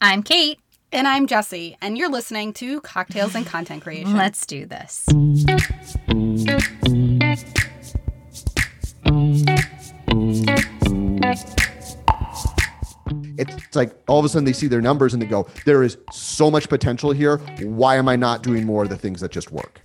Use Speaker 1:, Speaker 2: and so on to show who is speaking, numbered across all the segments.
Speaker 1: I'm Kate.
Speaker 2: And I'm Jesse, and you're listening to Cocktails and Content Creation.
Speaker 1: Let's do this.
Speaker 3: It's like all of a sudden they see their numbers and they go, there is so much potential here. Why am I not doing more of the things that just work?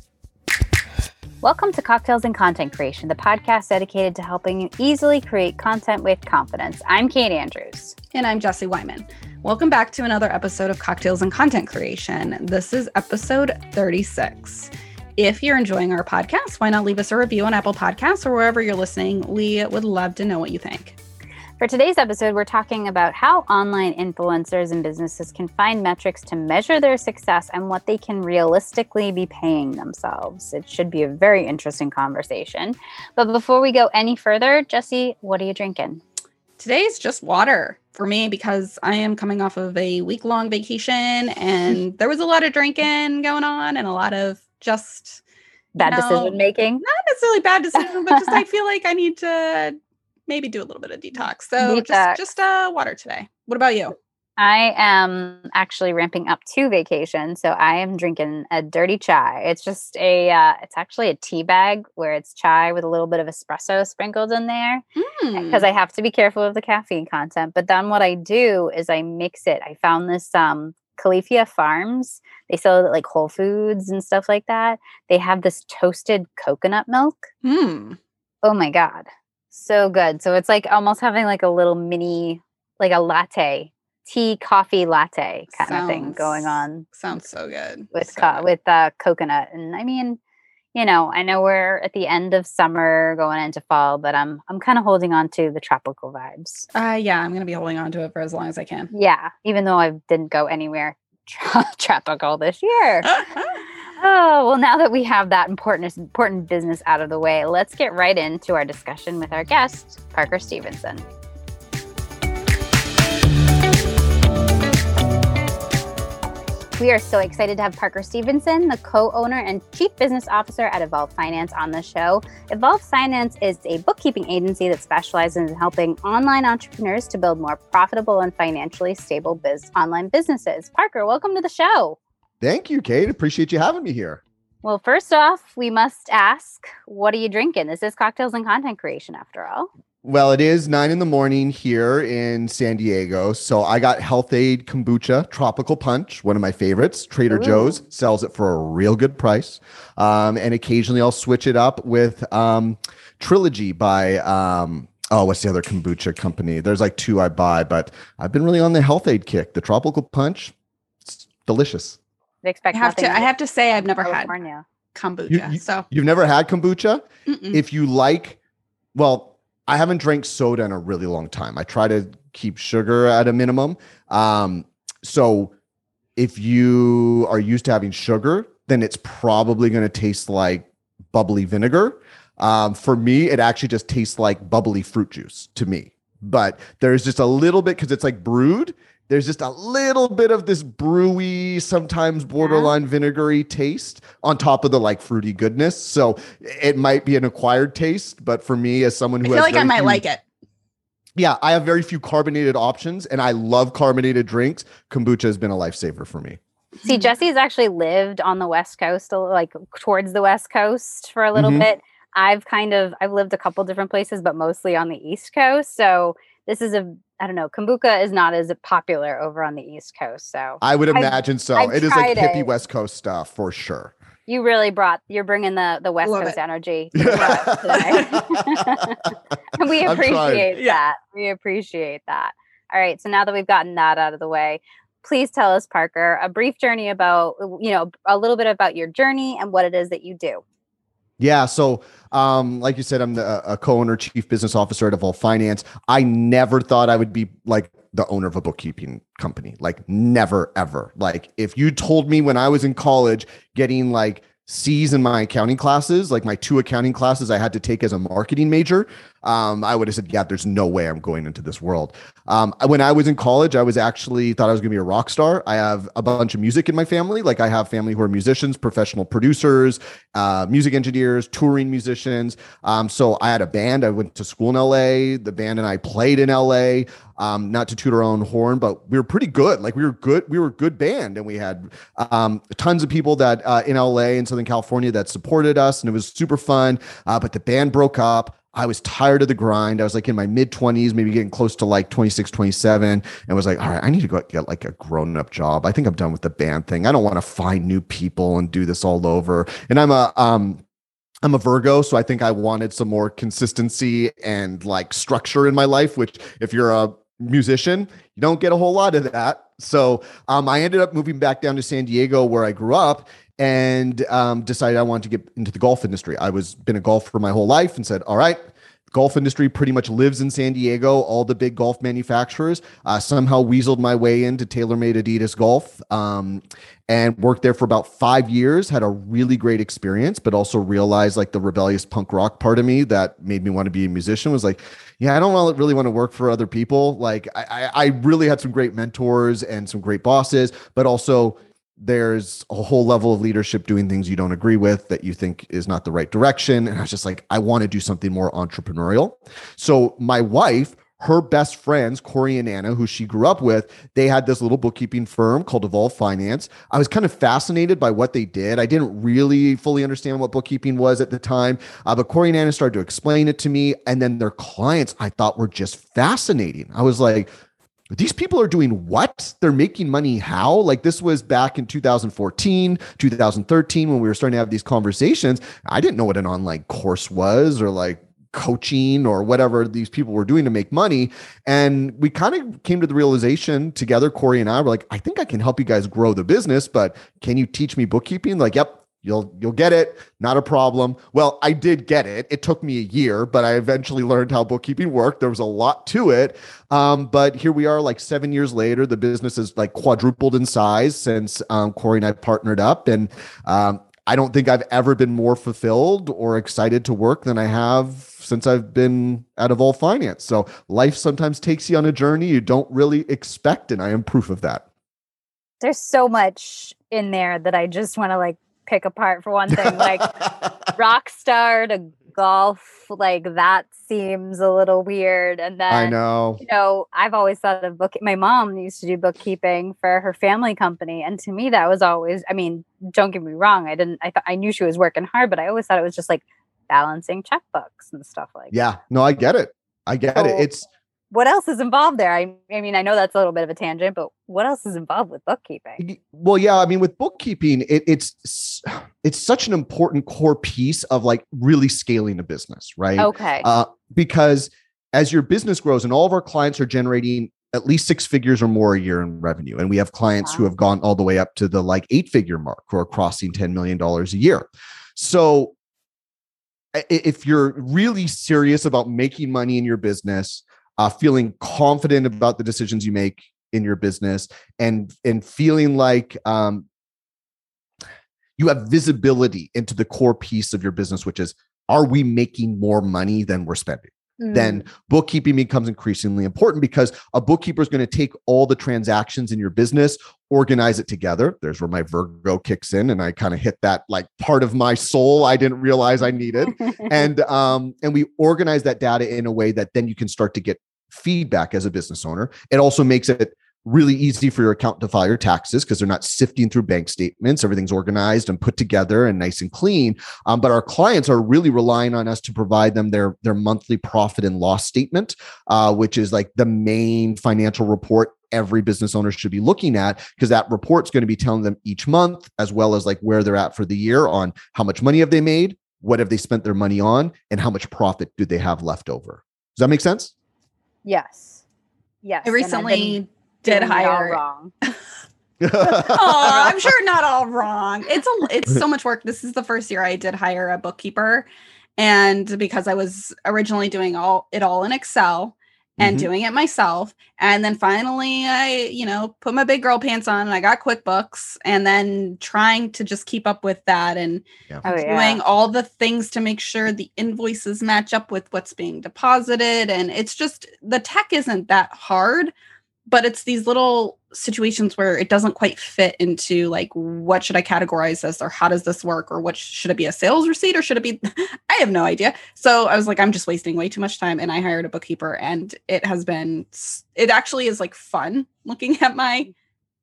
Speaker 4: Welcome to Cocktails and Content Creation, the podcast dedicated to helping you easily create content with confidence. I'm Kate Andrews.
Speaker 2: And I'm Jesse Wyman. Welcome back to another episode of Cocktails and Content Creation. This is episode 36. If you're enjoying our podcast, why not leave us a review on Apple Podcasts or wherever you're listening? We would love to know what you think.
Speaker 4: For today's episode, we're talking about how online influencers and businesses can find metrics to measure their success and what they can realistically be paying themselves. It should be a very interesting conversation. But before we go any further, Jesse, what are you drinking?
Speaker 2: Today's just water for me because I am coming off of a week long vacation and there was a lot of drinking going on and a lot of just
Speaker 4: bad know, decision making.
Speaker 2: Not necessarily bad decision, but just I feel like I need to maybe do a little bit of detox. So detox. just just uh, water today. What about you?
Speaker 4: I am actually ramping up to vacation, so I am drinking a dirty chai. It's just a, uh, it's actually a tea bag where it's chai with a little bit of espresso sprinkled in there because mm. I have to be careful of the caffeine content. But then what I do is I mix it. I found this um, Califia Farms. They sell it at like Whole Foods and stuff like that. They have this toasted coconut milk.
Speaker 2: Mm.
Speaker 4: Oh my god, so good. So it's like almost having like a little mini, like a latte, tea coffee latte kind sounds, of thing going on.
Speaker 2: Sounds so good
Speaker 4: with
Speaker 2: so
Speaker 4: co-
Speaker 2: good.
Speaker 4: with uh, coconut. And I mean, you know, I know we're at the end of summer going into fall, but I'm I'm kind of holding on to the tropical vibes.
Speaker 2: Uh yeah, I'm gonna be holding on to it for as long as I can.
Speaker 4: Yeah, even though I didn't go anywhere tra- tropical this year. Oh, well, now that we have that important, important business out of the way, let's get right into our discussion with our guest, Parker Stevenson. We are so excited to have Parker Stevenson, the co owner and chief business officer at Evolve Finance, on the show. Evolve Finance is a bookkeeping agency that specializes in helping online entrepreneurs to build more profitable and financially stable biz- online businesses. Parker, welcome to the show.
Speaker 3: Thank you, Kate. Appreciate you having me here.
Speaker 4: Well, first off, we must ask, what are you drinking? This is cocktails and content creation, after all.
Speaker 3: Well, it is nine in the morning here in San Diego. So I got Health-Ade Kombucha Tropical Punch, one of my favorites. Trader Ooh. Joe's sells it for a real good price. Um, and occasionally I'll switch it up with um, Trilogy by, um, oh, what's the other kombucha company? There's like two I buy, but I've been really on the Health-Ade kick. The Tropical Punch, it's delicious.
Speaker 4: They expect
Speaker 2: I have to. I have to say, I've never
Speaker 4: California.
Speaker 2: had kombucha.
Speaker 3: You, you,
Speaker 2: so
Speaker 3: you've never had kombucha. Mm-mm. If you like, well, I haven't drank soda in a really long time. I try to keep sugar at a minimum. Um, so if you are used to having sugar, then it's probably going to taste like bubbly vinegar. Um, for me, it actually just tastes like bubbly fruit juice to me. But there's just a little bit because it's like brewed there's just a little bit of this brewy, sometimes borderline yeah. vinegary taste on top of the like fruity goodness. So it might be an acquired taste, but for me, as someone who
Speaker 2: I feel like I might
Speaker 3: few,
Speaker 2: like it.
Speaker 3: Yeah, I have very few carbonated options, and I love carbonated drinks. Kombucha has been a lifesaver for me.
Speaker 4: See. Jesse's actually lived on the West Coast, like towards the West Coast for a little mm-hmm. bit. I've kind of I've lived a couple different places, but mostly on the East Coast. So this is a I don't know. Kombucha is not as popular over on the East Coast, so
Speaker 3: I would imagine I've, so. I've it is like hippie it. West Coast stuff for sure.
Speaker 4: You really brought. You're bringing the the West Love Coast it. energy today. we appreciate that. We appreciate that. All right. So now that we've gotten that out of the way, please tell us, Parker, a brief journey about you know a little bit about your journey and what it is that you do.
Speaker 3: Yeah. So, um, like you said, I'm the, a co-owner, chief business officer at Evolve Finance. I never thought I would be like the owner of a bookkeeping company. Like never, ever. Like if you told me when I was in college, getting like C's in my accounting classes, like my two accounting classes I had to take as a marketing major, um, I would have said, yeah, there's no way I'm going into this world. Um, when I was in college, I was actually thought I was going to be a rock star. I have a bunch of music in my family. Like I have family who are musicians, professional producers, uh, music engineers, touring musicians. Um, so I had a band. I went to school in LA. The band and I played in LA. Um, not to toot our own horn, but we were pretty good. Like we were good. We were a good band, and we had um, tons of people that uh, in LA and Southern California that supported us, and it was super fun. Uh, but the band broke up. I was tired of the grind. I was like in my mid 20s, maybe getting close to like 26, 27, and was like, all right, I need to go get like a grown up job. I think I'm done with the band thing. I don't want to find new people and do this all over. And I'm a, um, I'm a Virgo, so I think I wanted some more consistency and like structure in my life, which if you're a musician, you don't get a whole lot of that. So um, I ended up moving back down to San Diego where I grew up and um, decided I wanted to get into the golf industry. I was been a golfer my whole life and said, all right, golf industry pretty much lives in San Diego. All the big golf manufacturers uh, somehow weaseled my way into TaylorMade Adidas Golf um, and worked there for about five years. Had a really great experience, but also realized like the rebellious punk rock part of me that made me want to be a musician was like, yeah, I don't really want to work for other people. Like I, I really had some great mentors and some great bosses, but also there's a whole level of leadership doing things you don't agree with that you think is not the right direction. And I was just like, I want to do something more entrepreneurial. So my wife, her best friends, Corey and Anna, who she grew up with, they had this little bookkeeping firm called Evolve Finance. I was kind of fascinated by what they did. I didn't really fully understand what bookkeeping was at the time, uh, but Corey and Anna started to explain it to me. And then their clients, I thought were just fascinating. I was like, these people are doing what? They're making money how? Like this was back in 2014, 2013 when we were starting to have these conversations. I didn't know what an online course was or like coaching or whatever these people were doing to make money. And we kind of came to the realization together, Corey and I were like, I think I can help you guys grow the business, but can you teach me bookkeeping? Like, yep, You'll you'll get it, not a problem. Well, I did get it. It took me a year, but I eventually learned how bookkeeping worked. There was a lot to it, um, but here we are, like seven years later. The business is like quadrupled in size since um, Corey and I partnered up, and um, I don't think I've ever been more fulfilled or excited to work than I have since I've been at Evolve Finance. So life sometimes takes you on a journey you don't really expect, and I am proof of that.
Speaker 4: There's so much in there that I just want to like pick apart for one thing. Like rock star to golf, like that seems a little weird. And then
Speaker 3: I know,
Speaker 4: you know, I've always thought of book. My mom used to do bookkeeping for her family company, and to me, that was always. I mean, don't get me wrong. I didn't. I thought I knew she was working hard, but I always thought it was just like balancing checkbooks and stuff like.
Speaker 3: Yeah, no, I get it. I get so, it. It's
Speaker 4: what else is involved there? I, I mean, I know that's a little bit of a tangent, but what else is involved with bookkeeping?
Speaker 3: Well, yeah, I mean, with bookkeeping, it, it's it's such an important core piece of like really scaling a business, right?
Speaker 4: Okay.
Speaker 3: Uh, because as your business grows, and all of our clients are generating at least six figures or more a year in revenue, and we have clients wow. who have gone all the way up to the like eight figure mark, who are crossing ten million dollars a year. So, if you're really serious about making money in your business uh, feeling confident about the decisions you make in your business and and feeling like um, you have visibility into the core piece of your business which is are we making more money than we're spending? Mm. then bookkeeping becomes increasingly important because a bookkeeper is going to take all the transactions in your business organize it together. There's where my virgo kicks in and i kind of hit that like part of my soul i didn't realize i needed. And um and we organize that data in a way that then you can start to get feedback as a business owner. It also makes it really easy for your account to file your taxes because they're not sifting through bank statements. Everything's organized and put together and nice and clean. Um, but our clients are really relying on us to provide them their their monthly profit and loss statement, uh, which is like the main financial report every business owner should be looking at because that report's going to be telling them each month as well as like where they're at for the year on how much money have they made what have they spent their money on and how much profit do they have left over does that make sense
Speaker 4: Yes. Yes.
Speaker 2: I recently did hire wrong. oh, I'm sure not all wrong. It's a it's so much work. This is the first year I did hire a bookkeeper. And because I was originally doing all it all in Excel and
Speaker 3: Mhm.
Speaker 2: doing it myself. And then finally, I, you know, put my big girl pants on and I got QuickBooks and then trying to just keep up with that and
Speaker 4: Oh yeah.
Speaker 2: doing all the things to make sure the invoices match up with what's being deposited. And it's just the tech isn't that hard, but it's these little situations where it doesn't quite fit into like what should I categorize this or how does this work or what should it be a sales receipt or should it be I have no idea. So I was like I'm just wasting way too much time and I hired a bookkeeper and it has been it actually is like fun looking at my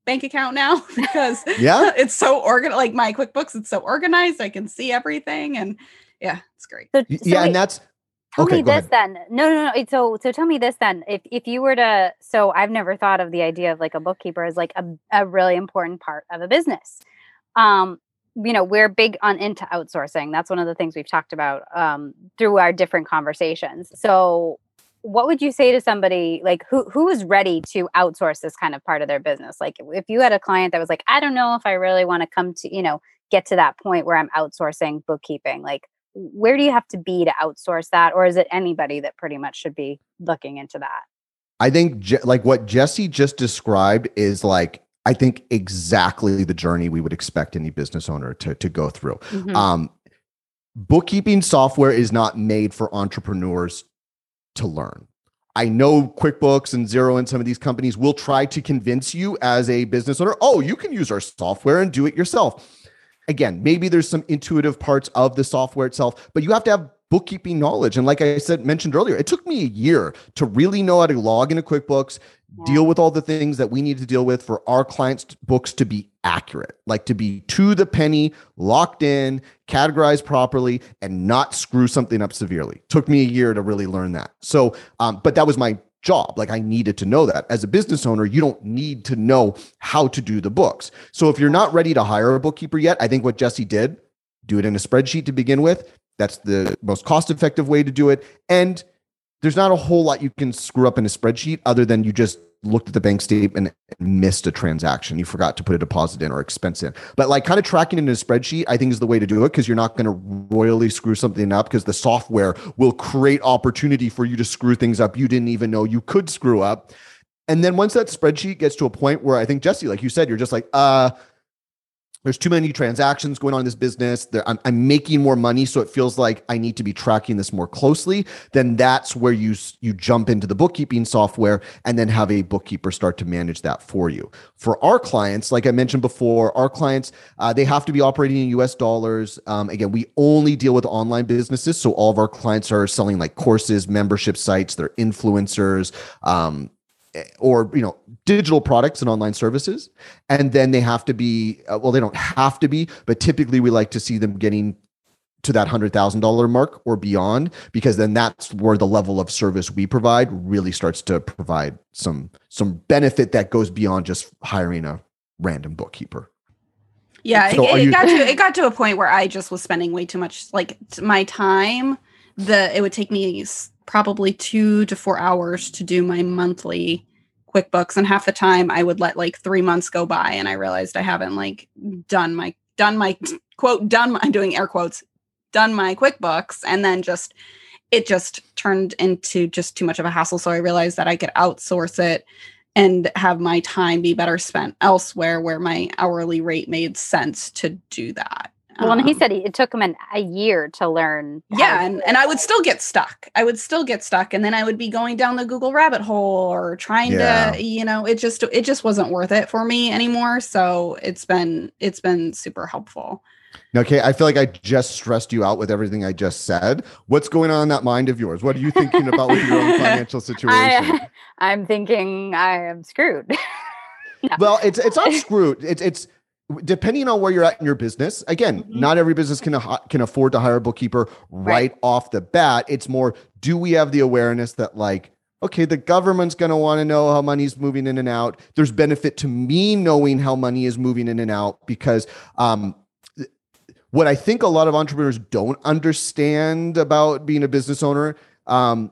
Speaker 2: bank account now because
Speaker 3: Yeah.
Speaker 2: it's so organized like my QuickBooks it's so organized I can see everything and yeah it's great.
Speaker 4: So,
Speaker 3: Y-
Speaker 4: so
Speaker 3: yeah,
Speaker 4: wait,
Speaker 3: and that's
Speaker 4: tell
Speaker 3: okay,
Speaker 4: me this then. No, no, no. it's So, so tell me this then. If if you were to, so I've never thought of the idea of like a bookkeeper as like a, a really important part of a business. Um, you know, we're big on into outsourcing. That's one of the things we've talked about um, through our different conversations. So, what would you say to somebody like who who is ready to outsource this kind of part of their business? Like, if you had a client that was like, I don't know if I really want to come to, you know, get to that point where I'm outsourcing bookkeeping, like where do you have to be to outsource that or is it anybody that pretty much should be looking into that
Speaker 3: I think Je- like what Jesse just described is like I think exactly the journey we would expect any business owner to to go through.
Speaker 2: Mhm.
Speaker 3: Um, bookkeeping software is not made for entrepreneurs to learn. I know QuickBooks and Xero and some of these companies will try to convince you as a business owner, oh, you can use our software and do it yourself. Again, maybe there's some intuitive parts of the software itself, but you have to have bookkeeping knowledge. And like I said, mentioned earlier, it took me a year to really know how to log into QuickBooks, deal with all the things that we need to deal with for our clients' books to be accurate, like to be to the penny, locked in, categorized properly, and not screw something up severely. Took me a year to really learn that. So, um, but that was my job. Like I needed to know that. As a business owner, you don't need to know how to do the books. So if you're not ready to hire a bookkeeper yet, I think what Jesse did, do it in a spreadsheet to begin with. That's the most cost effective way to do it. And there's not a whole lot you can screw up in a spreadsheet other than you just looked at the bank statement and missed a transaction. You forgot to put a deposit in or expense in. But like kind of tracking in a spreadsheet, I think is the way to do it because you're not going to royally screw something up because the software will create opportunity for you to screw things up you didn't even know you could screw up. And then once that spreadsheet gets to a point where I think Jesse, like you said, you're just like, uh, there's too many transactions going on in this business. I'm, I'm making more money, so it feels like I need to be tracking this more closely. Then that's where you you jump into the bookkeeping software and then have a bookkeeper start to manage that for you. For our clients, like I mentioned before, our clients uh, they have to be operating in U.S. dollars. Um, again, we only deal with online businesses, so all of our clients are selling like courses, membership sites, they're influencers. Um, or you know digital products and online services and then they have to be uh, well they don't have to be but typically we like to see them getting to that $100,000 mark or beyond because then that's where the level of service we provide really starts to provide some some benefit that goes beyond just hiring a random bookkeeper.
Speaker 2: Yeah,
Speaker 3: So
Speaker 2: it, it
Speaker 3: you-
Speaker 2: got to it got to a point where I just was spending way too much like my time. The it would take me probably two to four hours to do my monthly QuickBooks, and half the time I would let like three months go by, and I realized I haven't like done my done my quote done. My, I'm doing air quotes done my QuickBooks, and then just it just turned into just too much of a hassle. So I realized that I could outsource it and have my time be better spent elsewhere where my hourly rate made sense to do that.
Speaker 4: Well and he
Speaker 2: Um,
Speaker 4: said it took him an, a year to learn
Speaker 2: yeah, and, and. I would still get stuck. I would still get stuck, and then I would be going down the Google rabbit hole or trying
Speaker 3: Yeah.
Speaker 2: to, you know, it just it just wasn't worth it for me anymore. So it's been it's been super helpful.
Speaker 3: Now, okay, I feel like I just stressed you out with everything I just said. What's going on in that mind of yours? What are you thinking about with your own financial situation?
Speaker 4: I, i'm thinking i am screwed
Speaker 3: well it's it's not screwed it's it's depending on where you're at in your business again
Speaker 2: Mhm.
Speaker 3: not every business can can afford to hire a bookkeeper right, off the bat. It's more do we have the awareness that like okay the government's going to want to know how money's moving in and out. There's benefit to me knowing how money is moving in and out because um what i think a lot of entrepreneurs don't understand about being a business owner um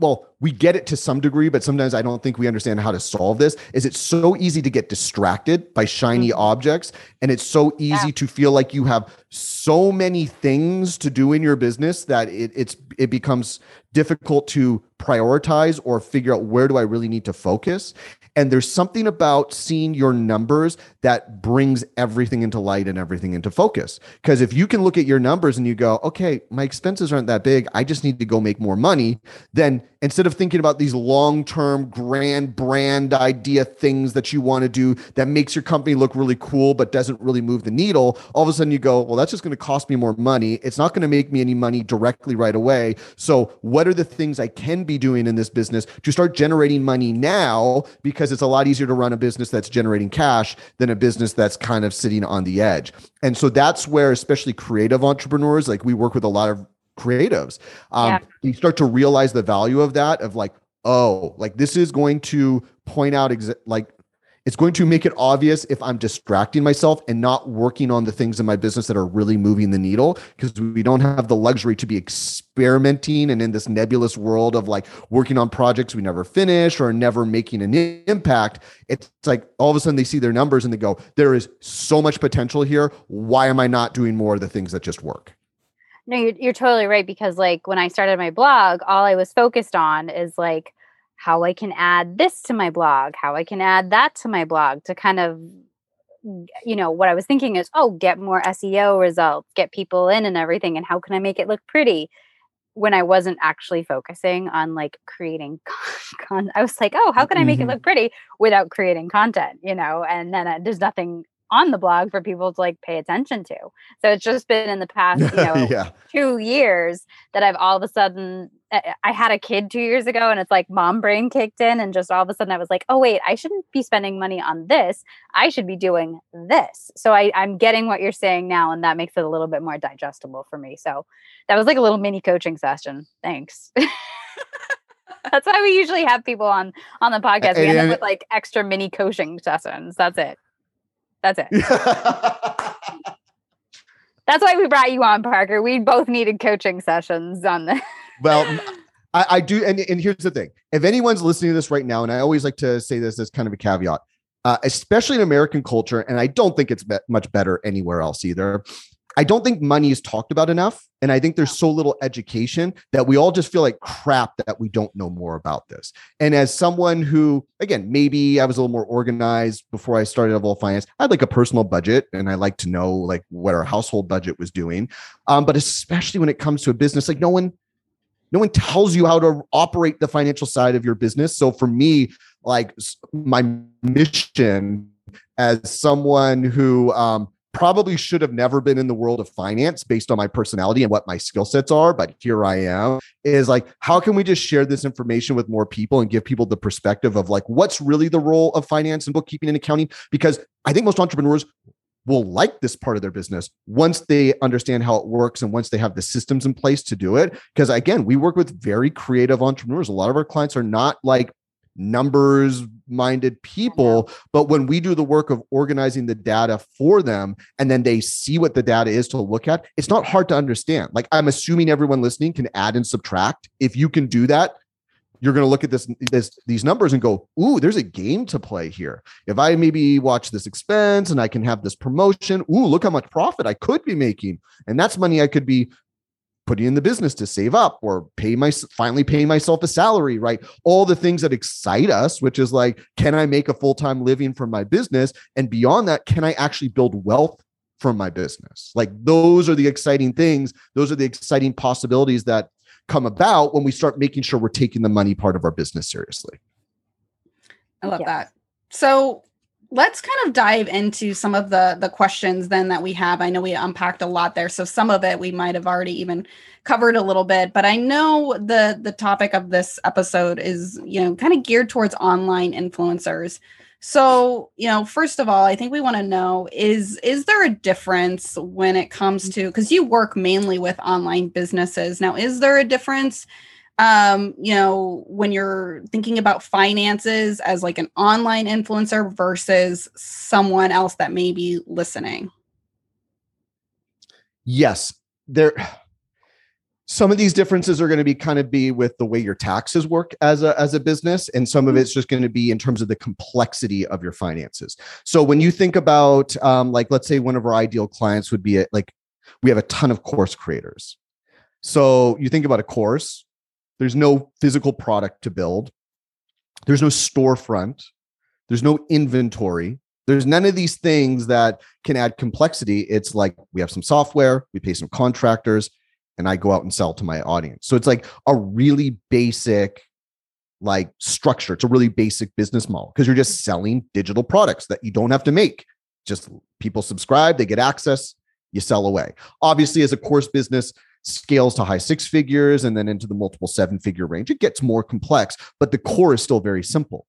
Speaker 3: well we get it to some degree, but sometimes I don't think we understand how to solve this. Is it's so easy to get distracted by shiny mm-hmm. objects, and it's so easy yeah. to feel like you have so many things to do in your business that it, it's it becomes difficult to prioritize or figure out where do I really need to focus. And there's something about seeing your numbers that brings everything into light and everything into focus. Because if you can look at your numbers and you go, okay, my expenses aren't that big, I just need to go make more money, then instead of thinking about these long-term grand brand idea things that you want to do that makes your company look really cool but doesn't really move the needle, all of a sudden you go, well, that's just going to cost me more money. It's not going to make me any money directly right away. So, what are the things I can be doing in this business to start generating money now because it's a lot easier to run a business that's generating cash than a business that's kind of sitting on the edge. And so that's where especially creative entrepreneurs like we work with a lot of creatives um, yeah. you start to realize the value of that of like oh like this is going to point out exa- like it's going to make it obvious if I'm distracting myself and not working on the things in my business that are really moving the needle because we don't have the luxury to be experimenting and in this nebulous world of like working on projects we never finish or never making an impact. It's like all of a sudden they see their numbers and they go, there is so much potential here. Why am I not doing more of the things that just work?
Speaker 4: No, you're, you're totally right because like when I started my blog, all I was focused on is like, how I can add this to my blog, how I can add that to my blog to kind of you know what i was thinking is oh get more seo results get people in and everything and how can i make it look pretty when i wasn't actually focusing on like creating con- i was like oh how can i make mm-hmm. it look pretty without creating content you know and then uh, there's nothing on the blog for people to like pay attention to. So it's just been in the past, you know, yeah. two years that I've all of a sudden I had a kid two years ago and it's like mom brain kicked in and just all of a sudden I was like, oh wait, I shouldn't be spending money on this. I should be doing this. So I, I'm getting what you're saying now and that makes it a little bit more digestible for me. So that was like a little mini coaching session. Thanks. That's why we usually have people on on the podcast. We end up with like extra mini coaching sessions. That's it. That's it. That's why we brought you on, Parker. We both needed coaching sessions on this.
Speaker 3: well, I, I, do, and, and here's the thing: if anyone's listening to this right now, and I always like to say this as kind of a caveat, uh, especially in American culture, and I don't think it's be- much better anywhere else either. I don't think money is talked about enough. And I think there's so little education that we all just feel like crap that we don't know more about this. And as someone who, again, maybe I was a little more organized before I started Evolve Finance, I had like a personal budget and I like to know like what our household budget was doing. Um, but especially when it comes to a business, like no one, no one tells you how to operate the financial side of your business. So for me, like my mission as someone who um, probably should have never been in the world of finance based on my personality and what my skill sets are, but here I am. Is like, how can we just share this information with more people and give people the perspective of like what's really the role of finance and bookkeeping and accounting? Because I think most entrepreneurs will like this part of their business once they understand how it works and once they have the systems in place to do it. Because again, we work with very creative entrepreneurs. A lot of our clients are not like numbers minded people but when we do the work of organizing the data for them and then they see what the data is to look at it's not hard to understand. Like i'm assuming everyone listening can add and subtract. If you can do that you're going to look at this, this these numbers and go ooh there's a game to play here. If i maybe watch this expense and i can have this promotion ooh look how much profit i could be making. And that's money i could be putting in the business to save up or pay my finally paying myself a salary, right? All the things that excite us, which is like, can I make a full time living from my business? And beyond that, can I actually build wealth from my business? Like, those are the exciting things. Those are the exciting possibilities that come about when we start making sure we're taking the money part of our business seriously.
Speaker 2: I love yes. that. So, let's kind of dive into some of the the questions then that we have. I know we unpacked a lot there so some of it we might have already even covered a little bit but i know the the topic of this episode is you know kind of geared towards online influencers. So you know first of all i think we want to know is is there a difference when it comes mm. to because you work mainly with online businesses. Now is there a difference um you know when you're thinking about finances as like an online influencer versus someone else that may be listening?
Speaker 3: Yes. There some of these differences are going to be kind of be with the way your taxes work as a as a business and some of mm-hmm. it's just going to be in terms of the complexity of your finances. So when you think about um, like let's say one of our ideal clients would be a, like we have a ton of course creators. So you think about a course there's no physical product to build there's no storefront there's no inventory there's none of these things that can add complexity it's like we have some software we pay some contractors and I go out and sell to my audience. So it's like a really basic like structure. It's a really basic business model because you're just selling digital products that you don't have to make. Just people subscribe, they get access, you sell away. Obviously, as a course business scales to high six figures and then into the multiple seven figure range, it gets more complex, but the core is still very simple.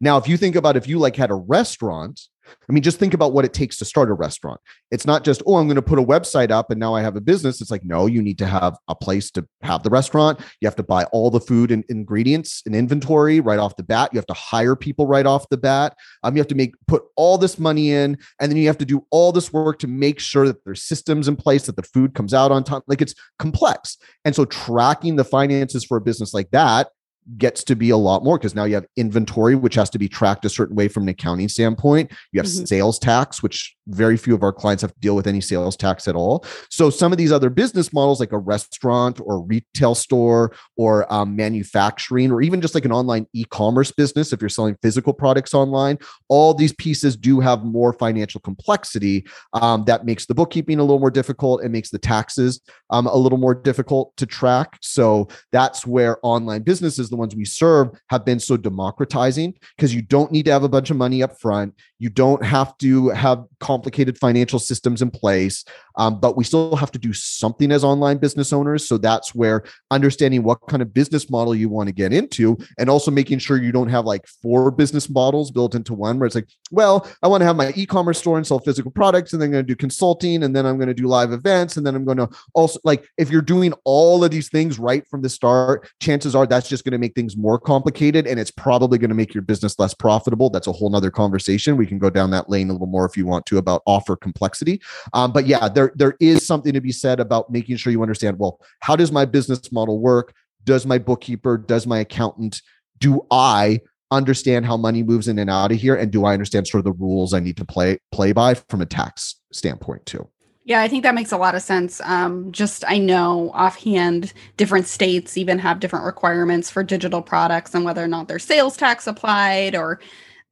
Speaker 3: Now, if you think about if you like had a restaurant I mean, just think about what it takes to start a restaurant. It's not just, oh, I'm going to put a website up and now I have a business. It's like, no, you need to have a place to have the restaurant. You have to buy all the food and ingredients and inventory right off the bat. You have to hire people right off the bat. Um, you have to make put all this money in, and then you have to do all this work to make sure that there's systems in place that the food comes out on time. Like it's complex. And so tracking the finances for a business like that gets to be a lot more because now you have inventory, which has to be tracked a certain way from an accounting standpoint. You have mm-hmm. sales tax, which very few of our clients have to deal with any sales tax at all. So some of these other business models, like a restaurant or retail store or um, manufacturing, or even just like an online e-commerce business, if you're selling physical products online, all these pieces do have more financial complexity um, that makes the bookkeeping a little more difficult. It makes the taxes um, a little more difficult to track. So that's where online businesses, the ones we serve, have been so democratizing because you don't need to have a bunch of money up front. You don't have to have complicated financial systems in place, um, but we still have to do something as online business owners. So that's where understanding what kind of business model you want to get into and also making sure you don't have like four business models built into one where it's like, well, I want to have my e commerce store and sell physical products, and then I'm going to do consulting, and then I'm going to do live events, and then I'm going to also like if you're doing all of these things right from the start, chances are that's just going to make things more complicated and it's probably going to make your business less profitable. That's a whole nother conversation. We can go down that lane a little more if you want to about offer complexity. Um, but yeah, there there is something to be said about making sure you understand. Well, how does my business model work? Does my bookkeeper? Does my accountant? Do I understand how money moves in and out of here? And do I understand sort of the rules I need to play play by from a tax standpoint too?
Speaker 2: Yeah, I think that makes a lot of sense. Um, just I know offhand, different states even have different requirements for digital products and whether or not there's sales tax applied or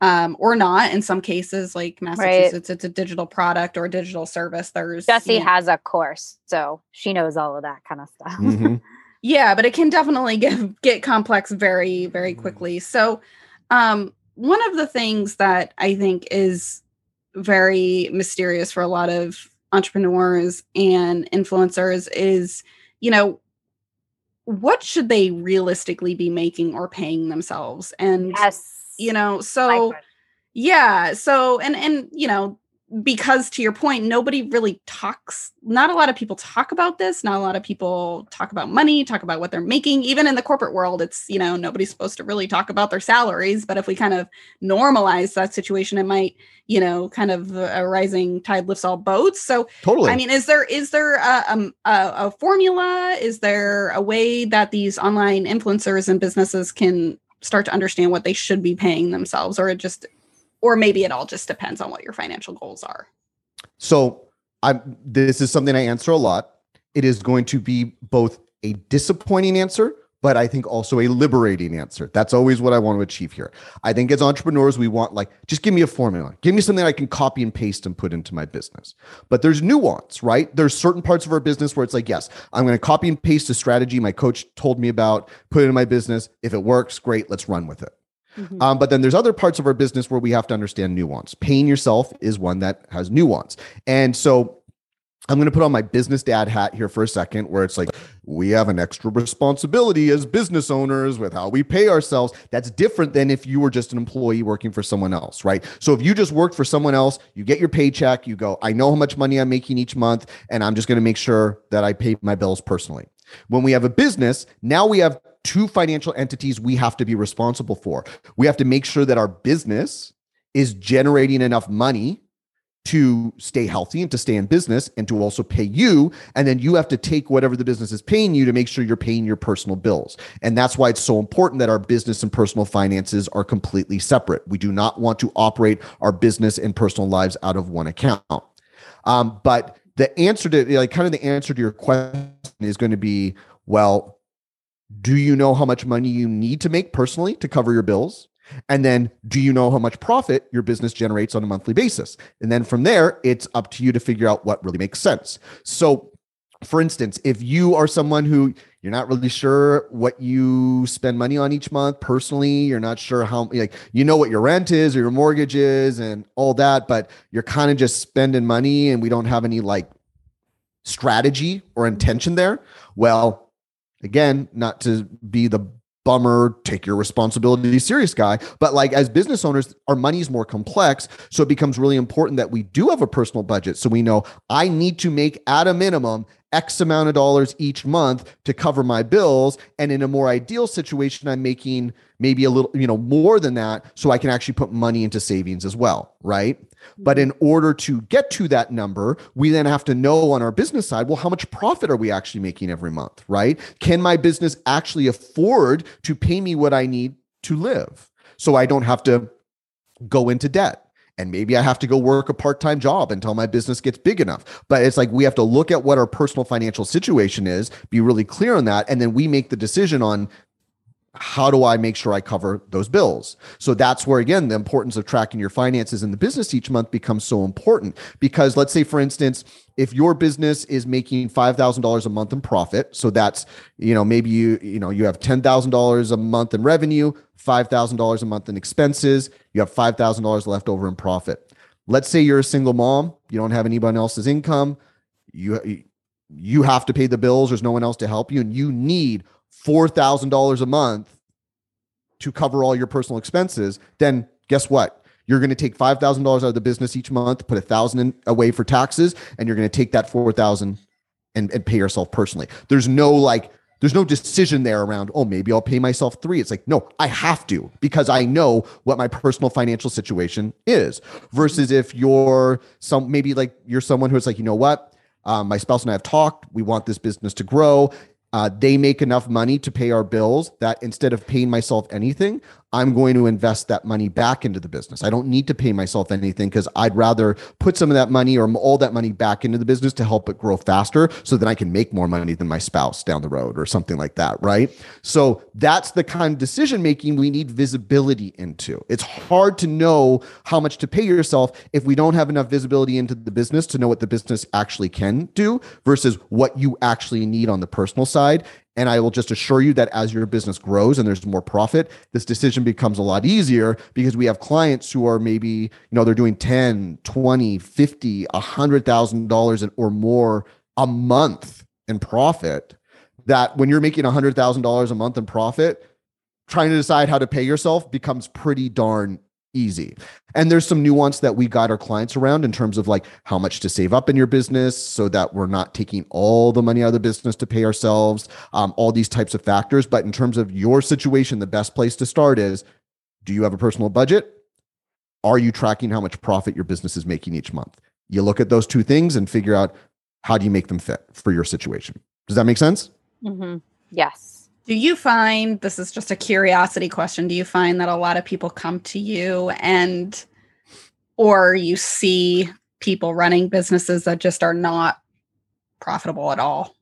Speaker 2: um, or not. In some cases, like Massachusetts, right. it's a digital product or a digital service. There's
Speaker 4: Jesse you know, has a course, so she knows all of that kind of stuff.
Speaker 2: Mm-hmm. yeah, but it can definitely get get complex very very mm-hmm. quickly. So, um, one of the things that I think is very mysterious for a lot of entrepreneurs and influencers is, you know, what should they realistically be making or paying themselves? And yes you know so yeah so and and you know because to your point nobody really talks not a lot of people talk about this not a lot of people talk about money talk about what they're making. Even in the corporate world it's you know nobody's supposed to really talk about their salaries but if we kind of normalize that situation it might you know kind of a rising tide lifts all boats. So
Speaker 3: totally.
Speaker 2: i mean is there is there a, um, a, a formula? Is there a way that these online influencers and businesses can start to understand what they should be paying themselves or it just or maybe it all just depends on what your financial goals are.
Speaker 3: So i'm this is something i answer a lot. It is going to be both a disappointing answer but I think also a liberating answer. That's always what I want to achieve here. I think as entrepreneurs, we want like, just give me a formula, give me something I can copy and paste and put into my business. But there's nuance, right? There's certain parts of our business where it's like, yes, I'm going to copy and paste a strategy my coach told me about, put it in my business. If it works, great, let's run with it. Mm-hmm. Um, but then there's other parts of our business where we have to understand nuance. Paying yourself is one that has nuance. And so I'm going to put on my business dad hat here for a second, where it's like, we have an extra responsibility as business owners with how we pay ourselves. That's different than if you were just an employee working for someone else, right? So if you just worked for someone else, you get your paycheck, you go, I know how much money I'm making each month, and I'm just going to make sure that I pay my bills personally. When we have a business, now we have two financial entities we have to be responsible for. We have to make sure that our business is generating enough money to stay healthy and to stay in business and to also pay you. And then you have to take whatever the business is paying you to make sure you're paying your personal bills. And that's why it's so important that our business and personal finances are completely separate. We do not want to operate our business and personal lives out of one account. Um, but the answer to like kind of the answer to your question is going to be well, do you know how much money you need to make personally to cover your bills? And then, do you know how much profit your business generates on a monthly basis? And then from there, it's up to you to figure out what really makes sense. So, for instance, if you are someone who you're not really sure what you spend money on each month personally, you're not sure how like you know what your rent is or your mortgage is and all that, but you're kind of just spending money and we don't have any like strategy or intention there. Well, again, not to be the bummer, take your responsibility serious guy. But like as business owners, our money is more complex. So it becomes really important that we do have a personal budget. So we know I need to make at a minimum X amount of dollars each month to cover my bills. And in a more ideal situation, I'm making maybe a little, you know, more than that. So I can actually put money into savings as well. Right. But mm-hmm. in order to get to that number, we then have to know on our business side, well, how much profit are we actually making every month, right? Can my business actually afford to pay me what I need to live so I don't have to go into debt? And maybe I have to go work a part time job until my business gets big enough. But it's like we have to look at what our personal financial situation is, be really clear on that. And then we make the decision on how do I make sure I cover those bills? So that's where, again, the importance of tracking your finances in the business each month becomes so important. Because let's say, for instance, if your business is making $5,000 a month in profit, so that's, you know, maybe you, you know, you have $10,000 a month in revenue, $5,000 a month in expenses, you have $5,000 left over in profit. Let's say you're a single mom, you don't have anyone else's income, you, you have to pay the bills, there's no one else to help you, and you need $4,000 a month to cover all your personal expenses, then guess what? You're going to take $5,000 out of the business each month, put a thousand away for taxes, and you're going to take that 4,000 and, and pay yourself personally. There's no like, there's no decision there around, oh, maybe I'll pay myself three. It's like, no, I have to because I know what my personal financial situation is. Versus if you're some, maybe like you're someone who's like, you know what? Um, my spouse and I have talked. We want this business to grow. Uh, they make enough money to pay our bills that instead of paying myself anything, I'm going to invest that money back into the business. I don't need to pay myself anything because I'd rather put some of that money or all that money back into the business to help it grow faster so that I can make more money than my spouse down the road or something like that. Right. So that's the kind of decision making we need visibility into. It's hard to know how much to pay yourself if we don't have enough visibility into the business to know what the business actually can do versus what you actually need on the personal side. And I will just assure you that as your business grows and there's more profit, this decision becomes a lot easier because we have clients who are maybe, you know, they're doing 10, 20, 50, $100,000 or more a month in profit. That when you're making $100,000 a month in profit, trying to decide how to pay yourself becomes pretty darn easy. And there's some nuance that we guide our clients around in terms of like how much to save up in your business so that we're not taking all the money out of the business to pay ourselves, um, all these types of factors. But in terms of your situation, the best place to start is do you have a personal budget? Are you tracking how much profit your business is making each month? You look at those two things and figure out how do you make them fit for your situation. Does that make sense?
Speaker 4: Mm-hmm. Yes.
Speaker 2: Do you find this is just a curiosity question? Do you find that a lot of people come to you and or you see people running businesses that just are not profitable at all?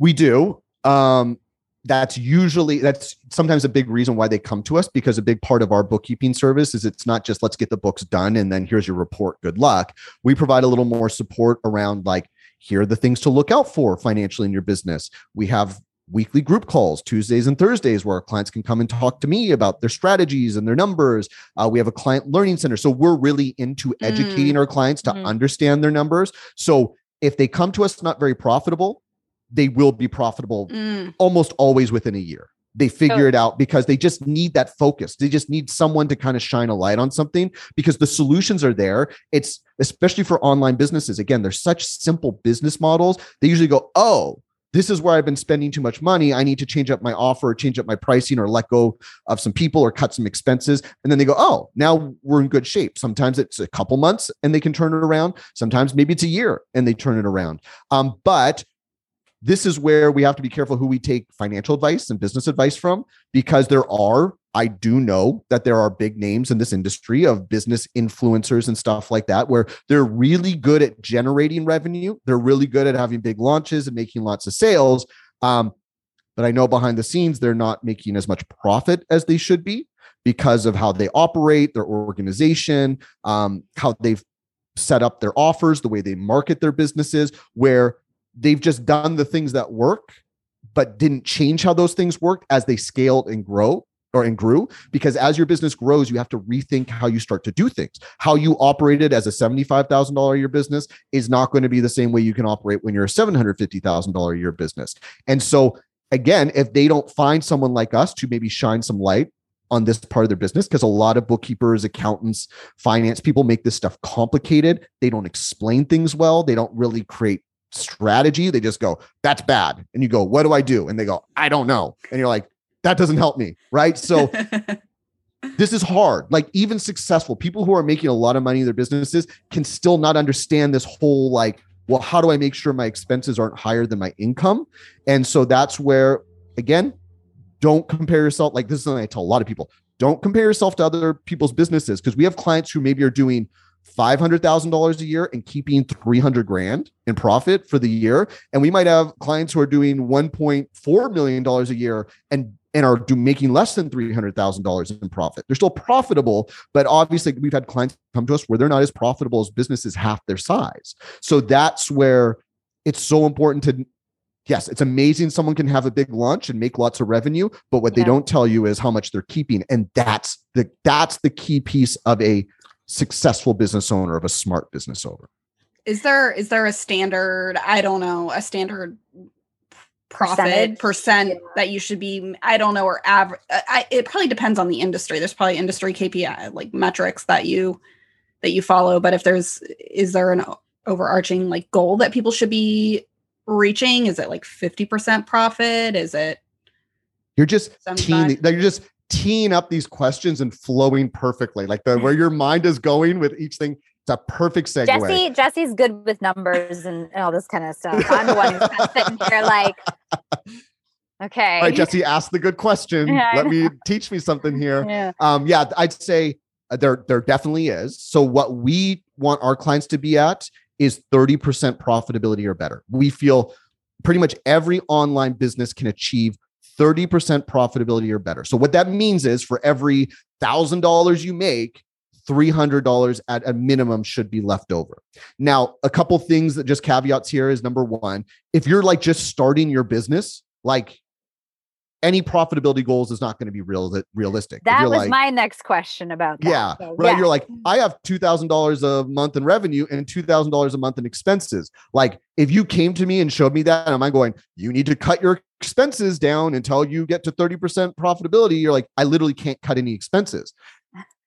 Speaker 3: We do. Um, that's usually that's sometimes a big reason why they come to us because a big part of our bookkeeping service is it's not just let's get the books done and then here's your report good luck we provide a little more support around like here are the things to look out for financially in your business we have weekly group calls Tuesdays and Thursdays where our clients can come and talk to me about their strategies and their numbers. Uh, we have a client learning center. So we're really into educating mm. our clients to mm. understand their numbers. So if they come to us not very profitable, they will be profitable mm. almost always within a year. They figure oh. it out because they just need that focus. They just need someone to kind of shine a light on something because the solutions are there. It's especially for online businesses. Again, they're such simple business models. They usually go, Oh, this is where I've been spending too much money. I need to change up my offer, change up my pricing, or let go of some people or cut some expenses. And then they go, oh, now we're in good shape. Sometimes it's a couple months and they can turn it around. Sometimes maybe it's a year and they turn it around. Um, but this is where we have to be careful who we take financial advice and business advice from because there are I do know that there are big names in this industry of business influencers and stuff like that, where they're really good at generating revenue. They're really good at having big launches and making lots of sales. Um, but I know behind the scenes, they're not making as much profit as they should be because of how they operate, their organization, um, how they've set up their offers, the way they market their businesses, where they've just done the things that work, but didn't change how those things worked as they scaled and grow or and grew because as your business grows you have to rethink how you start to do things. How you operated as a $75000 a year business is not going to be the same way you can operate when you're a $750000 a year business. And so again if they don't find someone like us to maybe shine some light on this part of their business because a lot of bookkeepers accountants finance people make this stuff complicated. They don't explain things well. They don't really create strategy. They just go that's bad. And you go what do i do? And they go i don't know. And you're like that doesn't help me, right? So this is hard. Like even successful people who are making a lot of money in their businesses can still not understand this whole like, well, how do I make sure my expenses aren't higher than my income? And so that's where again, don't compare yourself. Like this is something I tell a lot of people. Don't compare yourself to other people's businesses because we have clients who maybe are doing $500,000 a year and keeping 300 grand in profit for the year. And we might have clients who are doing $1.4 million a year and and are do, making less than $300,000 in profit. They're still profitable, but obviously we've had clients come to us where they're not as profitable as businesses half their size. So that's where it's so important to yes, it's amazing someone can have a big lunch and make lots of revenue, but what yeah. they don't tell you is how much they're keeping and that's the that's the key piece of a successful business owner of a smart business owner.
Speaker 2: Is there is there a standard, I don't know, a standard profit Percentage. percent yeah. that you should be i don't know or average uh, I, it probably depends on the industry there's probably industry kpi like metrics that you that you follow but if there's is there an overarching like goal that people should be reaching is it like 50% profit is it
Speaker 3: you're just teeing you're just teeing up these questions and flowing perfectly like the where mm. your mind is going with each thing it's a perfect segue.
Speaker 4: Jesse, Jesse's good with numbers and, and all this kind of stuff. I'm the one who's kind of sitting here like, okay.
Speaker 3: All right, Jesse, ask the good question. Yeah, Let me teach me something here. Yeah. Um, yeah, I'd say uh, there, there definitely is. So what we want our clients to be at is 30% profitability or better. We feel pretty much every online business can achieve 30% profitability or better. So what that means is for every thousand dollars you make, $300 at a minimum should be left over. Now, a couple things that just caveats here is number one, if you're like just starting your business, like any profitability goals is not going to be real realistic.
Speaker 4: That was
Speaker 3: like,
Speaker 4: my next question about that.
Speaker 3: Yeah, so, right. Yeah. You're like, I have two thousand dollars a month in revenue and two thousand dollars a month in expenses. Like, if you came to me and showed me that, am I going? You need to cut your expenses down until you get to thirty percent profitability. You're like, I literally can't cut any expenses.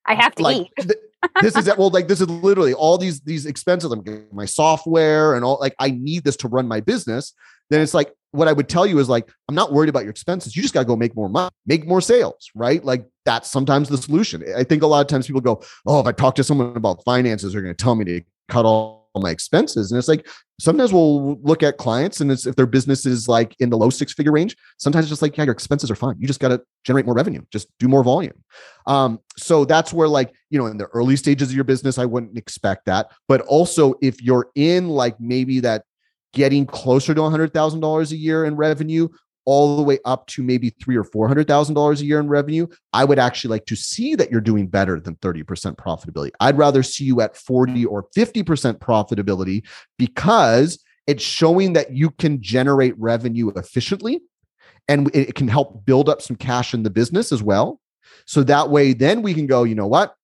Speaker 4: I have to
Speaker 3: like,
Speaker 4: eat.
Speaker 3: th- this is well, like this is literally all these these expenses. I'm getting my software and all. Like I need this to run my business. Then it's like what I would tell you is like I'm not worried about your expenses. You just got to go make more money, make more sales, right? Like that's sometimes the solution. I think a lot of times people go, "Oh, if I talk to someone about finances, they're going to tell me to cut all my expenses. And it's like sometimes we'll look at clients and it's if their business is like in the low six figure range, sometimes it's just like, yeah, your expenses are fine. You just got to generate more revenue, just do more volume. Um, so that's where like, you know, in the early stages of your business, I wouldn't expect that. But also if you're in like maybe that getting closer to $100,000 a year in revenue, all the way up to maybe three or four hundred thousand dollars a year in revenue, I would actually like to see that you're doing better than 30% profitability. I'd rather see you at 40 or 50% profitability because it's showing that you can generate revenue efficiently and it can help build up some cash in the business as well. So that way, then we can go, you know what?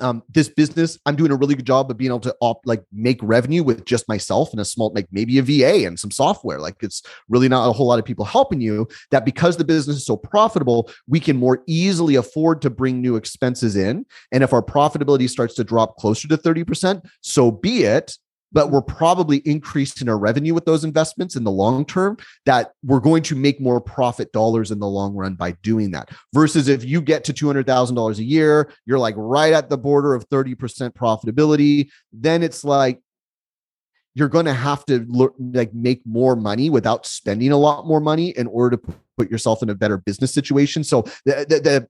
Speaker 3: Um, this business, I'm doing a really good job of being able to op, like make revenue with just myself and a small, like maybe a VA and some software. Like it's really not a whole lot of people helping you. That because the business is so profitable, we can more easily afford to bring new expenses in. And if our profitability starts to drop closer to 30%, so be it. But we're probably increasing our revenue with those investments in the long term that we're going to make more profit dollars in the long run by doing that. Versus if you get to $200000 a year you're like right at the border of 30% profitability then it's like you're going to have to look, like make more money without spending a lot more money in order to put yourself in a better business situation. So the, the, the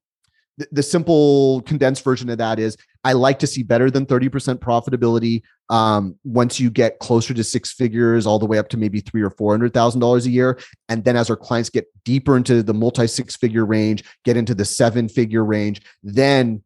Speaker 3: the simple condensed version of that is I like to see better than 30% profitability. Um, once you get closer to six figures, all the way up to maybe three or four hundred thousand dollars a year. And then as our clients get deeper into the multi six figure range, get into the seven figure range, then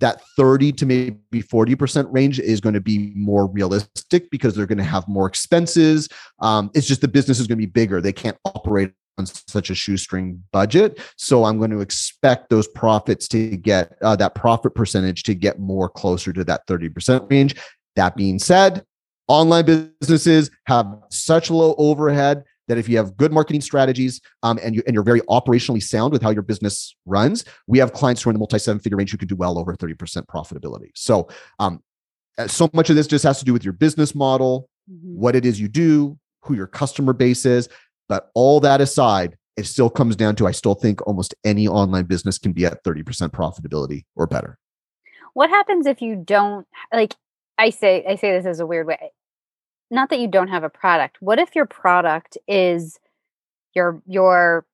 Speaker 3: that 30 to maybe 40% range is going to be more realistic because they're going to have more expenses. Um, it's just the business is going to be bigger. They can't operate on such a shoestring budget. So I'm going to expect those profits to get uh, that profit percentage to get more closer to that 30% range. That being said, online businesses have such low overhead that if you have good marketing strategies um, and you and you're very operationally sound with how your business runs, we have clients who are in the multi seven figure range who can do well over 30% profitability. So um, uh, so much of this just has to do with your business model, mm-hmm. what it is you do, who your customer base is. But all that aside, it still comes down to I still think almost any online business can be at 30% profitability or better.
Speaker 4: What happens if you don't like I say I say this as a weird way. Not that you don't have a product. What if your product is your your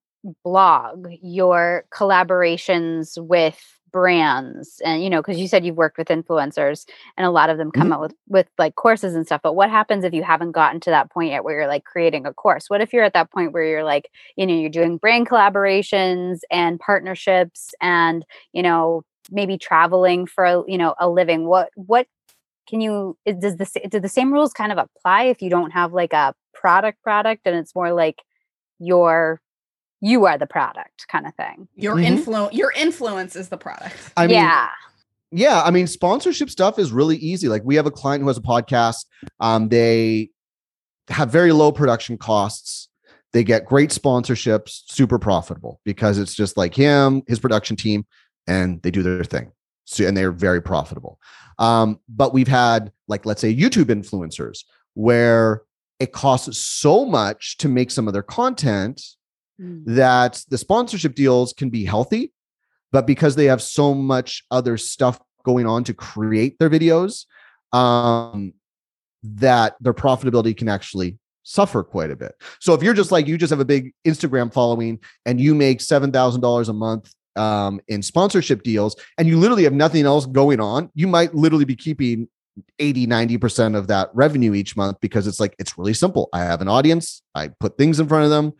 Speaker 4: blog, your collaborations with brands and you know because you said you've worked with influencers and a lot of them come mm-hmm. out with with like courses and stuff but what happens if you haven't gotten to that point yet where you're like creating a course what if you're at that point where you're like you know you're doing brand collaborations and partnerships and you know maybe traveling for you know a living what what can you does the do the same rules kind of apply if you don't have like a product product and it's more like your you are the product kind of thing.
Speaker 2: Your mm-hmm. influence your influence is the product.
Speaker 3: I mean, yeah. Yeah, I mean sponsorship stuff is really easy. Like we have a client who has a podcast. Um they have very low production costs. They get great sponsorships, super profitable because it's just like him, his production team and they do their thing. So and they're very profitable. Um but we've had like let's say YouTube influencers where it costs so much to make some of their content mm. that the sponsorship deals can be healthy, but because they have so much other stuff going on to create their videos, um, that their profitability can actually suffer quite a bit. So if you're just like you just have a big Instagram following and you make seven thousand dollars a month um, in sponsorship deals, and you literally have nothing else going on, you might literally be keeping 80 90% of that revenue each month because it's like it's really simple i have an audience i put things in front of them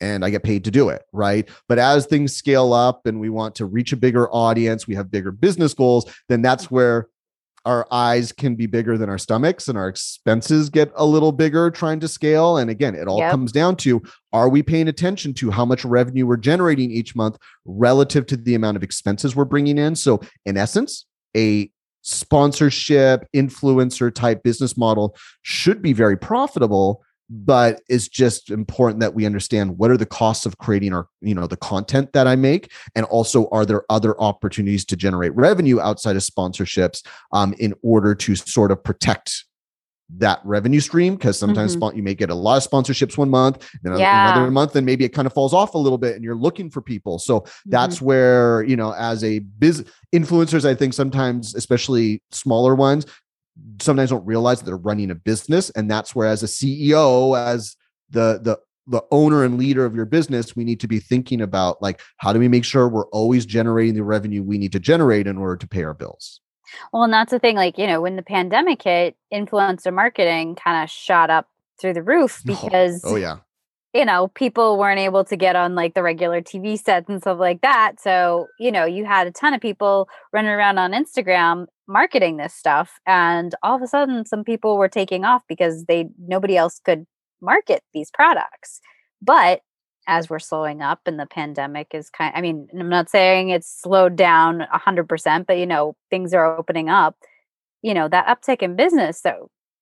Speaker 3: and I get paid to do it, right? But as things scale up and we want to reach a bigger audience, we have bigger business goals, then that's mm-hmm. where our eyes can be bigger than our stomachs and our expenses get a little bigger trying to scale. And again, it all yep. comes down to are we paying attention to how much revenue we're generating each month relative to the amount of expenses we're bringing in? So, in essence, a sponsorship influencer type business model should be very profitable but it's just important that we understand what are the costs of creating our you know the content that i make and also are there other opportunities to generate revenue outside of sponsorships um, in order to sort of protect that revenue stream because sometimes mm-hmm. you may get a lot of sponsorships one month then yeah. another month and maybe it kind of falls off a little bit and you're looking for people so mm-hmm. that's where you know as a biz influencers i think sometimes especially smaller ones sometimes don't realize that they're running a business. And that's where as a ceo as the the the owner and leader of your business we need to be thinking about like how do we make sure we're always generating the revenue we need to generate in order to pay our bills?
Speaker 4: Well and that's the thing like you know when the pandemic hit influencer marketing kind of shot up through the roof oh, because
Speaker 3: oh, oh yeah.
Speaker 4: you know, people weren't able to get on like the regular TV sets and stuff like that. So, you know, you had a ton of people running around on Instagram marketing this stuff. And all of a sudden some people were taking off because they nobody else could market these products. But as we're slowing up and the pandemic is kind I mean, I'm not saying it's slowed down 100%, but you know, things are opening up. You know, that uptick in business that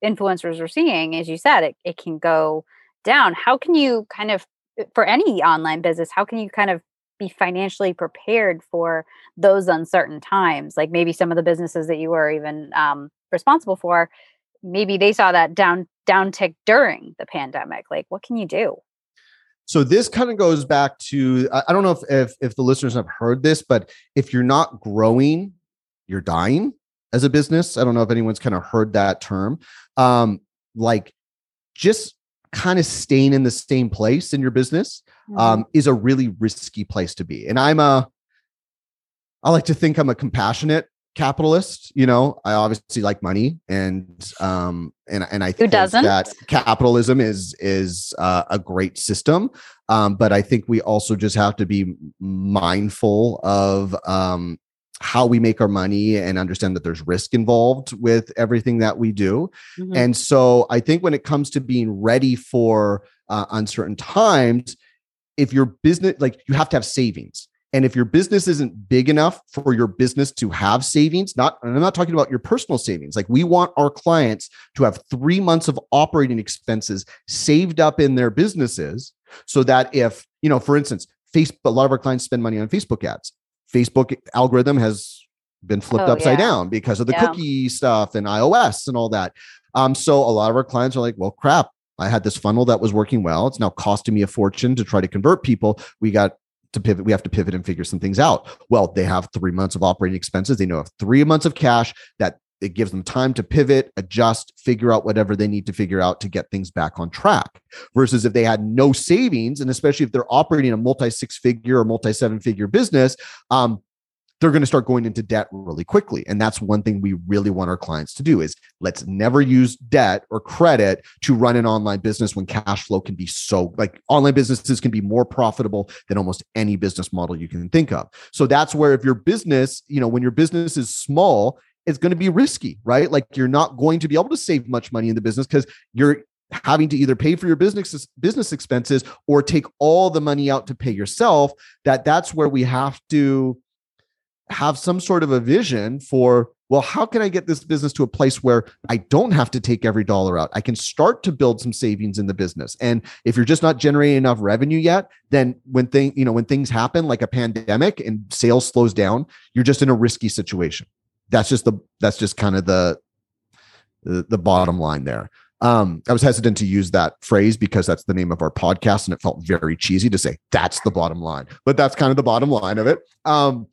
Speaker 4: influencers are seeing, as you said, it, it can go down how can you kind of eh, for any online business how can you kind of be financially prepared for those uncertain times like maybe some of the businesses that you were even um, responsible for maybe they saw that down downtick during the pandemic. Like, what can you do?
Speaker 3: So this kind of goes back to I don't know if, if if the listeners have heard this, but if you're not growing, you're dying as a business. I don't know if anyone's kind of heard that term. Um, like just kind of staying in the same place in your business mm-hmm. um, is a really risky place to be. And I'm a I like to think I'm a compassionate capitalist you know i obviously like money and um and and i
Speaker 4: Who think doesn't?
Speaker 3: that capitalism is is uh, a great system um but i think we also just have to be mindful of um how we make our money and understand that there's risk involved with everything that we do mm-hmm. and so i think when it comes to being ready for uh, uncertain times if your business like you have to have savings and if your business isn't big enough for your business to have savings, not, and I'm not talking about your personal savings, like we want our clients to have three months of operating expenses saved up in their businesses so that if, you know, for instance, Facebook, a lot of our clients spend money on Facebook ads. Facebook algorithm has been flipped oh, upside yeah. down because of the yeah. cookie stuff and iOS and all that. Um, so a lot of our clients are like, well, crap, I had this funnel that was working well. It's now costing me a fortune to try to convert people. We got to pivot. We have to pivot and figure some things out. Well, they have three months of operating expenses. They know have three months of cash that it gives them time to pivot, adjust, figure out whatever they need to figure out to get things back on track. Versus if they had no savings, and especially if they're operating a multi six figure or multi seven figure business, um, they're going to start going into debt really quickly and that's one thing we really want our clients to do is let's never use debt or credit to run an online business when cash flow can be so like online businesses can be more profitable than almost any business model you can think of so that's where if your business you know when your business is small it's going to be risky right? Like you're not going to be able to save much money in the business because you're having to either pay for your business business expenses or take all the money out to pay yourself that that's where we have to have some sort of a vision for well how can i get this business to a place where i don't have to take every dollar out? I can start to build some savings in the business. And if you're just not generating enough revenue yet then when thing you know when things happen like a pandemic and sales slows down you're just in a risky situation that's just the that's just kind of the the, the bottom line there um, I was hesitant to use that phrase because that's the name of our podcast, and it felt very cheesy to say that's the bottom line. But that's kind of the bottom line of it. Um,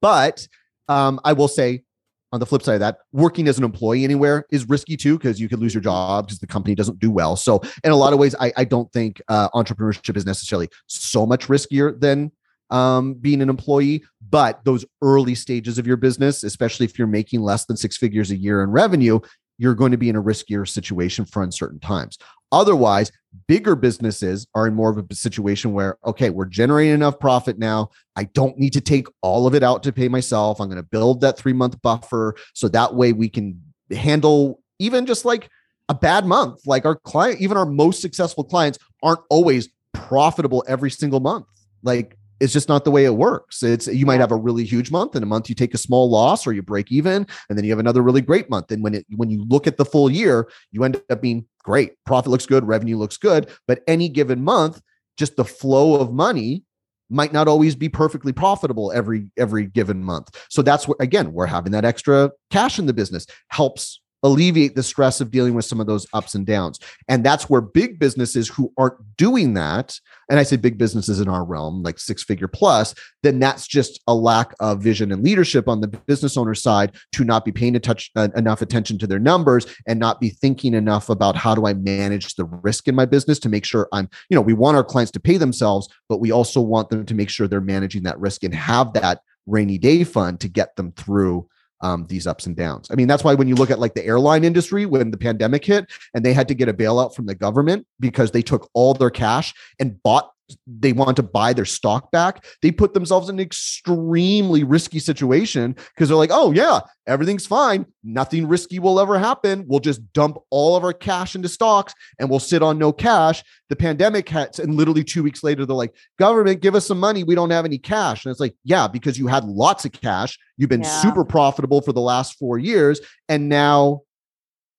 Speaker 3: but um, I will say, on the flip side of that, working as an employee anywhere is risky too because you could lose your job because the company doesn't do well. So, in a lot of ways, I, I don't think uh, entrepreneurship is necessarily so much riskier than um, being an employee. But those early stages of your business, especially if you're making less than six figures a year in revenue, you're going to be in a riskier situation for uncertain times. Otherwise, bigger businesses are in more of a situation where, okay, we're generating enough profit now. I don't need to take all of it out to pay myself. I'm going to build that three month buffer so that way we can handle even just like a bad month. Like our client, even our most successful clients aren't always profitable every single month. Like it's just not the way it works. It's you might have a really huge month, and a month you take a small loss or you break even, and then you have another really great month. And when it when you look at the full year, you end up being great. Profit looks good, revenue looks good, but any given month, just the flow of money might not always be perfectly profitable every every given month. So that's what again, we're having that extra cash in the business helps alleviate the stress of dealing with some of those ups and downs. And that's where big businesses who aren't doing that, and I say big businesses in our realm, like six figure plus, then that's just a lack of vision and leadership on the business owner side to not be paying touch, uh, enough attention to their numbers and not be thinking enough about how do I manage the risk in my business to make sure I'm, you know, we want our clients to pay themselves, but we also want them to make sure they're managing that risk and have that rainy day fund to get them through um, these ups and downs. I mean, that's why when you look at like the airline industry, when the pandemic hit and they had to get a bailout from the government because they took all their cash and bought they want to buy their stock back, they put themselves in an extremely risky situation because they're like, oh, yeah, everything's fine. Nothing risky will ever happen. We'll just dump all of our cash into stocks and we'll sit on no cash. The pandemic hits, and literally two weeks later, they're like, government, give us some money. We don't have any cash. And it's like, yeah, because you had lots of cash. You've been yeah. super profitable for the last four years. And now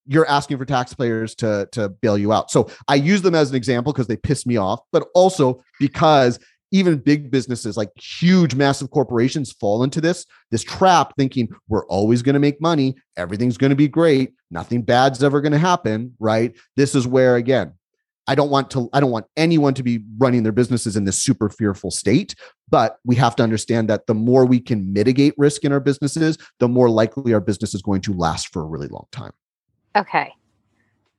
Speaker 3: you're asking for taxpayers to to bail you out. So I use them as an example because they piss me off, but also because even big businesses like huge massive corporations fall into this this trap thinking we're always going to make money everything's going to be great nothing bad's ever going to happen right this is where again I don't want to I don't want anyone to be running their businesses in this super fearful state, but we have to understand that the more we can mitigate risk in our businesses, the more likely our business is going to last for a really long time.
Speaker 4: Okay.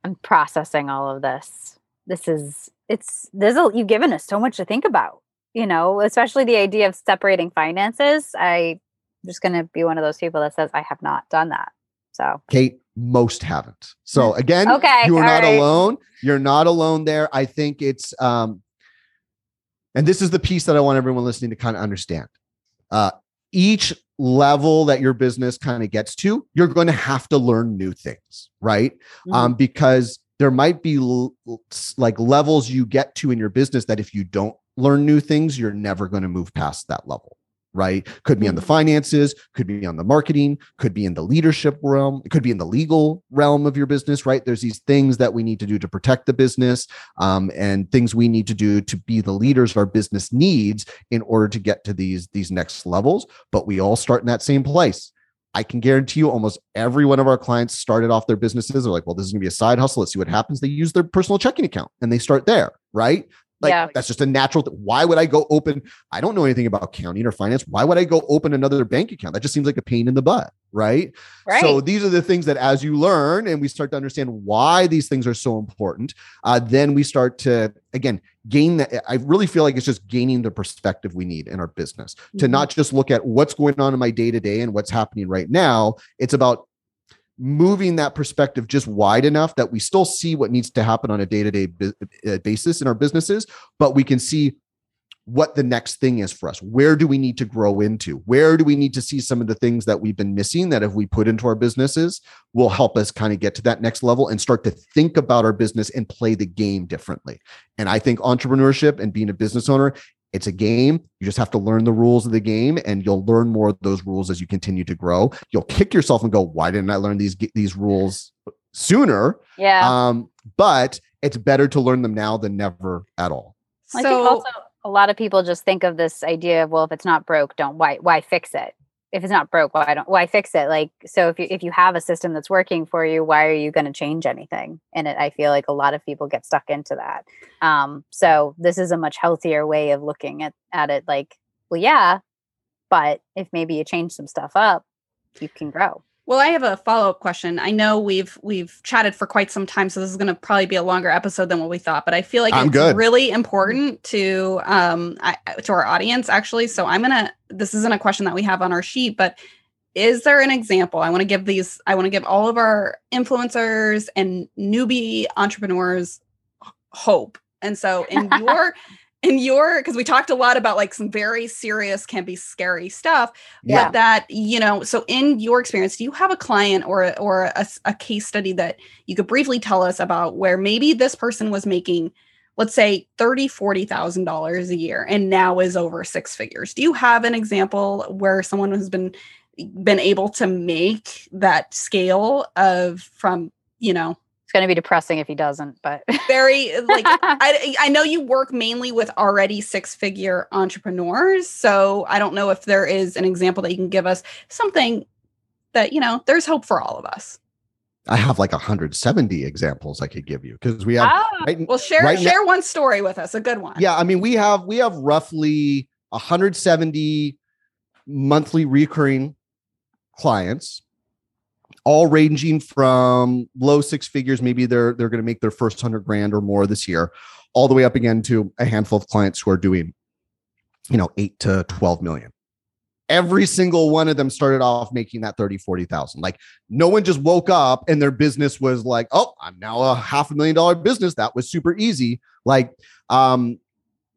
Speaker 4: I'm processing all of this. This is it's this a you've given us so much to think about, you know, especially the idea of separating finances. I I'm just going to be one of those people that says I have not done that. So,
Speaker 3: Kate, most haven't. So again,
Speaker 4: okay,
Speaker 3: you are not
Speaker 4: right.
Speaker 3: alone. You're not alone there. I think it's um and this is the piece that I want everyone listening to kind of understand. Uh each level that your business kind of gets to, you're going to have to learn new things, right?
Speaker 4: mm-hmm.
Speaker 3: Um because there might be l- like levels you get to in your business that if you don't learn new things, you're never going to move past that level right? Could be on the finances, could be on the marketing, could be in the leadership realm, it could be in the legal realm of your business, right? There's these things that we need to do to protect the business um, and things we need to do to be the leaders our business needs in order to get to these these next levels. But we all start in that same place. I can guarantee you almost every one of our clients started off their businesses. They're like, well, this is gonna be a side hustle. Let's see what happens. They use their personal checking account and they start there, right? Like
Speaker 4: Yeah.
Speaker 3: that's just a natural. Th- Why would I go open? I don't know anything about accounting or finance. Why would I go open another bank account? That just seems like a pain in the butt, right?
Speaker 4: right.
Speaker 3: So these are the things that, as you learn and we start to understand why these things are so important, uh, then we start to again gain that. I really feel like it's just gaining the perspective we need in our business to
Speaker 2: Mhm.
Speaker 3: not just look at what's going on in my day to day and what's happening right now. It's about moving that perspective just wide enough that we still see what needs to happen on a day to day basis in our businesses, but we can see what the next thing is for us. Where do we need to grow into? Where do we need to see some of the things that we've been missing that if we put into our businesses will help us kind of get to that next level and start to think about our business and play the game differently. And I think entrepreneurship and being a business owner, it's a game. You just have to learn the rules of the game and you'll learn more of those rules as you continue to grow. You'll kick yourself and go, why didn't I learn these these rules sooner?
Speaker 4: yeah.
Speaker 3: Um, but it's better to learn them now than never at all.
Speaker 4: I
Speaker 2: so
Speaker 4: think also a lot of people just think of this idea of well, if it's not broke, don't why why fix it? If it's not broke, why don't why fix it? Like so, if you if you have a system that's working for you, why are you going to change anything? And it, I feel like a lot of people get stuck into that. Um, so this is a much healthier way of looking at at it. Like, well, yeah, but if maybe you change some stuff up, you can grow.
Speaker 2: Well, I have a follow up question. I know we've we've chatted for quite some time, so this is going to probably be a longer episode than what we thought. But I feel like
Speaker 3: I'm
Speaker 2: it's
Speaker 3: good.
Speaker 2: really important to um I, to our audience actually. So I'm gonna. This isn't a question that we have on our sheet, but is there an example? I want to give these. I want to give all of our influencers and newbie entrepreneurs hope. And so in your in your because we talked a lot about like some very serious can be scary stuff
Speaker 4: Yeah.
Speaker 2: but that you know so in your experience do you have a client or a- or a, a case study that you could briefly tell us about where maybe this person was making let's say 30 40 thousand dollars a year and now is over six figures do you have an example where someone has been been able to make that scale of from you know
Speaker 4: It's going to be depressing if he doesn't, but
Speaker 2: very like I, I know you work mainly with already six figure entrepreneurs. So I don't know if there is an example that you can give us something that, you know, there's hope for all of us.
Speaker 3: I have like 170 examples I could give you because we have
Speaker 4: Ah,
Speaker 3: right,
Speaker 2: Well, share
Speaker 3: right now-
Speaker 2: share one story with us, a good one.
Speaker 3: yeah, I mean we have we have roughly 170 monthly recurring clients all ranging from low six figures maybe they're they're going to make their first 100 grand or more this year all the way up again to a handful of clients who are doing you know 8 to 12 million. Every single one of them started off making that 30 40,000 like no one just woke up and their business was like oh i'm now a half a million dollar business. That was super easy. Like um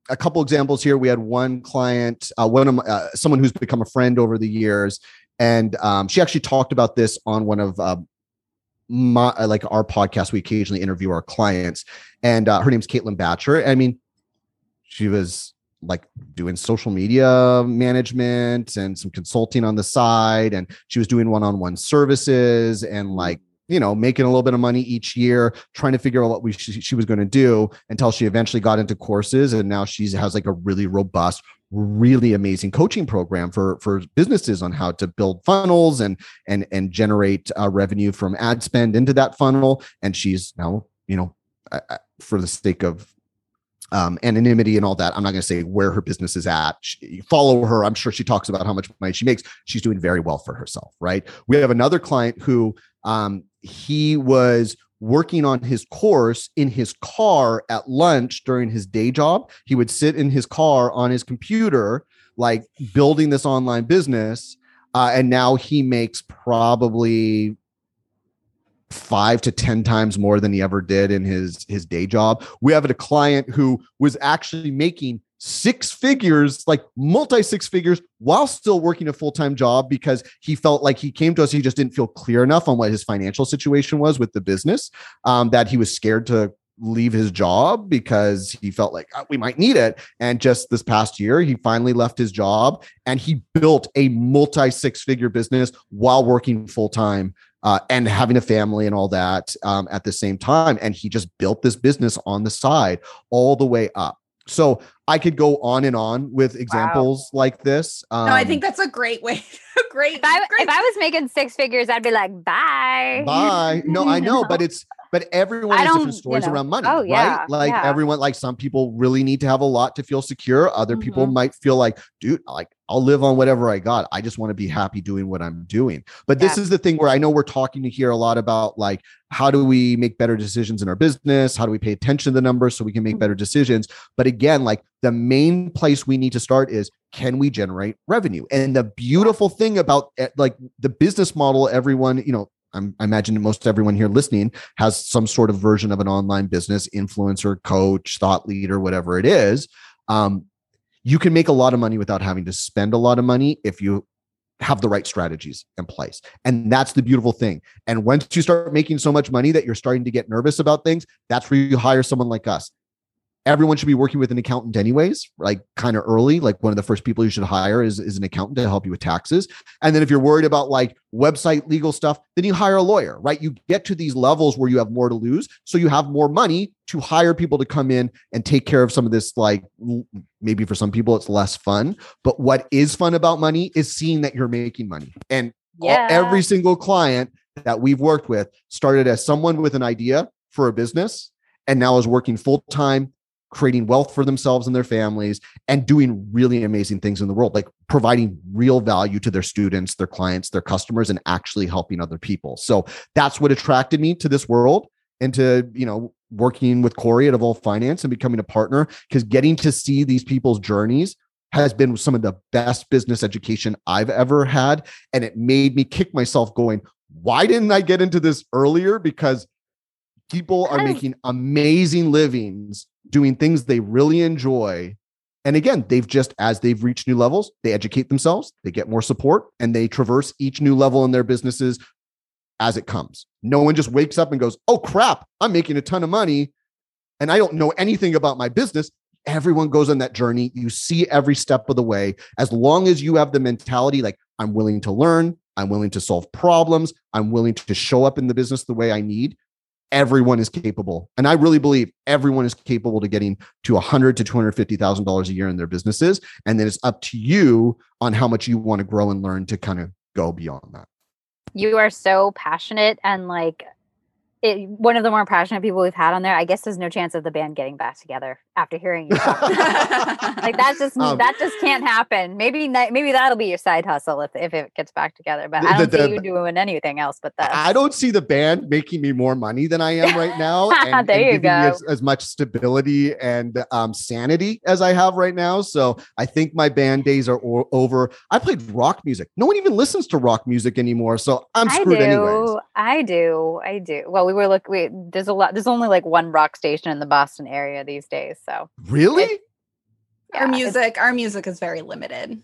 Speaker 3: a couple examples here. We had one client uh, one of my, uh, someone who's become a friend over the years and um, she actually talked about this on one of uh, my uh, like our podcast. We occasionally interview our clients. And uh, her name's Caitlin Bacher i mean she was like doing social media management and some consulting on the side. And she was doing one-on-one services and like you know, making a little bit of money each year, trying to figure out what we she, she was going to do until she eventually got into courses, and now she has like a really robust, really amazing coaching program for for businesses on how to build funnels and and and generate uh, revenue from ad spend into that funnel. And she's now, you know, for the sake of um, anonymity and all that. I'm not going to say where her business is at. She, follow her. I'm sure she talks about how much money she makes. She's doing very well for herself, right? We have another client who um, he was working on his course in his car at lunch during his day job. He would sit in his car on his computer, like building this online business. Uh, and now he makes probably five to ten times more than he ever did in his his day job we have a client who was actually making six figures like multi six figures while still working a full-time job because he felt like he came to us he just didn't feel clear enough on what his financial situation was with the business um, that he was scared to leave his job because he felt like oh, we might need it. And just this past year, he finally left his job and he built a multi six figure business while working full time uh, and having a family and all that um, at the same time. And he just built this business on the side all the way up. So I could go on and on with examples wow. like this.
Speaker 2: Um, no, I think that's a great way. great.
Speaker 4: If I,
Speaker 2: great.
Speaker 4: if I was making six figures, I'd be like, bye.
Speaker 3: Bye. No, I know, but it's but everyone has different stories you know, around money, oh, yeah, right? Like yeah. everyone, like some people really need to have a lot to feel secure. Other mm-hmm. people might feel like, dude, like I'll live on whatever I got. I just want to be happy doing what I'm doing. But yeah. this is the thing where I know we're talking to here a lot about like how do we make better decisions in our business? How do we pay attention to the numbers so we can make mm-hmm. better decisions? But again, like the main place we need to start is can we generate revenue? And the beautiful thing about eh, like the business model, everyone, you know, I'm, I imagine most everyone here listening has some sort of version of an online business, influencer, coach, thought leader, whatever it is. Um, you can make a lot of money without having to spend a lot of money if you have the right strategies in place. And that's the beautiful thing. And once you start making so much money that you're starting to get nervous about things, that's where you hire someone like us everyone should be working with an accountant anyways like kind of early. Like one of the first people you should hire is, is an accountant to help you with taxes. And then if you're worried about like website legal stuff then you hire a lawyer right? You get to these levels where you have more to lose so you have more money to hire people to come in and take care of some of this like maybe for some people it's less fun but what is fun about money is seeing that you're making money. And yeah. all, every single client that we've worked with started as someone with an idea for a business and now is working full time creating wealth for themselves and their families and doing really amazing things in the world like providing real value to their students their clients their customers and actually helping other people so that's what attracted me to this world and to you know working with corey at evolve finance and becoming a partner because getting to see these people's journeys has been some of the best business education I've ever had. And it made me kick myself going, why didn't I get into this earlier? Because people are making amazing livings doing things they really enjoy. And again, they've just, as they've reached new levels, they educate themselves, they get more support, and they traverse each new level in their businesses as it comes. No one just wakes up and goes, Oh crap, I'm making a ton of money and I don't know anything about my business. Everyone goes on that journey. You see every step of the way. As long as you have the mentality like, I'm willing to learn, I'm willing to solve problems, I'm willing to show up in the business the way I need, everyone is capable. And i really believe everyone is capable to getting to 100 to 250000 dollars a year in their businesses. And then it's up to you on how much you want to grow and learn to kind of go beyond that.
Speaker 4: You are so passionate and like it, one of the more passionate people we've had on there. I guess there's no chance of the band getting back together after hearing you talk. like that just um, that just can't happen. Maybe maybe that'll be your side hustle if, if it gets back together. But the, I don't the, see the, you doing anything else. But that
Speaker 3: I don't see the band making me more money than I am right now.
Speaker 4: And, there and you go.
Speaker 3: As, as, much stability and um, sanity as I have right now. So I think my band days are o- over. I played rock music. No one even listens to rock music anymore. So I'm screwed
Speaker 4: I do.
Speaker 3: anyways.
Speaker 4: I do. I do. Well, we we were look we there's a lot there's only like one rock station in the Boston area these days. So
Speaker 3: really? It,
Speaker 2: yeah, our music, our music is very limited.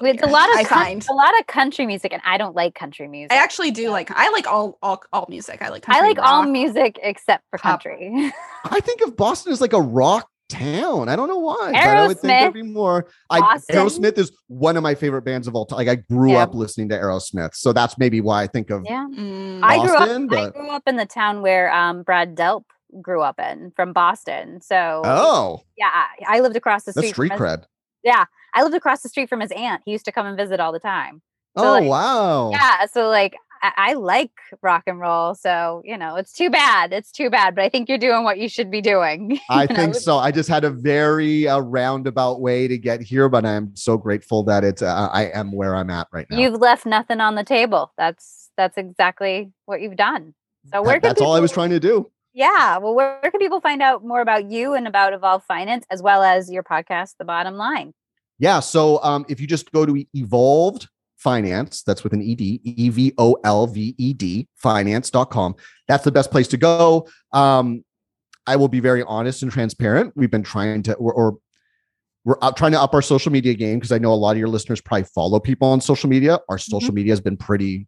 Speaker 4: It's a lot of I find a lot of country music, and I don't like country music.
Speaker 2: I actually do like I like all all all music. I like
Speaker 4: I like rock, all music except for country.
Speaker 3: I think of Boston as like a rock town. I don't know why. But I would think there'd be more. I,
Speaker 4: Boston.
Speaker 3: Aerosmith is one of my favorite bands of all time. Like I grew
Speaker 4: Yeah.
Speaker 3: up listening to Aerosmith, so that's maybe why I think of.
Speaker 4: Yeah.
Speaker 2: Mm.
Speaker 4: I grew up
Speaker 3: Boston,
Speaker 4: I grew up in the town where um Brad Delp grew up in from Boston. So
Speaker 3: Oh,
Speaker 4: yeah, I, I lived across the
Speaker 3: that's
Speaker 4: street.
Speaker 3: street
Speaker 4: from his-
Speaker 3: cred.
Speaker 4: Yeah. I lived across the street from his aunt. He used to come and visit all the time. So,
Speaker 3: Oh
Speaker 4: like,
Speaker 3: wow.
Speaker 4: Yeah. So like I, like rock and roll. So, you know, it's too bad. It's too bad. But I think you're doing what you should be doing.
Speaker 3: I
Speaker 4: know?
Speaker 3: think so. I just had a very uh, roundabout way to get here, but I'm so grateful that it's uh, I am where I'm at right now.
Speaker 4: You've left nothing on the table. That's that's exactly what you've done. So where
Speaker 3: That-
Speaker 4: can
Speaker 3: that's all I was trying to do.
Speaker 4: Yeah. Well, where, where can people find out more about you and about Evolve Finance as well as your podcast, The Bottom Line?
Speaker 3: Yeah. So um, if you just go to Evolved Finance, that's with an ED, E V O L V E D, finance.com. That's the best place to go. Um, I will be very honest and transparent. We've been trying to, or, or we're up, trying to up our social media game because I know a lot of your listeners probably follow people on social media. Our social media has been pretty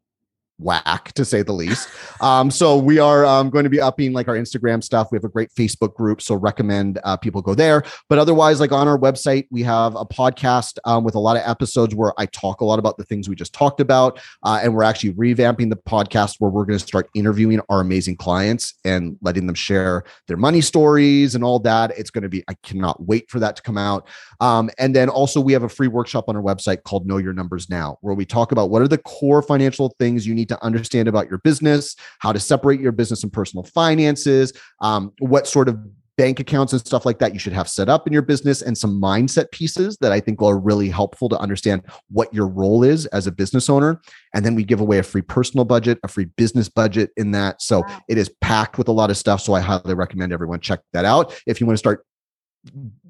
Speaker 3: whack to say the least. Um, so we are um, going to be upping like our Instagram stuff. We have a great Facebook group, so recommend uh, people go there. But otherwise, like on our website, we have a podcast um, with a lot of episodes where I talk a lot about the things we just talked about, uh, and we're actually revamping the podcast where we're going to start interviewing our amazing clients and letting them share their money stories and all that. It's going to be I cannot wait for that to come out. Um, and then also we have a free workshop on our website called Know Your Numbers Now, where we talk about what are the core financial things you need to understand about your business, how to separate your business and personal finances, um, what sort of bank accounts and stuff like that you should have set up in your business, and some mindset pieces that I think are really helpful to understand what your role is as a business owner. And then we give away a free personal budget, a free business budget in that. So
Speaker 4: Wow.
Speaker 3: it is packed with a lot of stuff. So I highly recommend everyone check that out if you want to start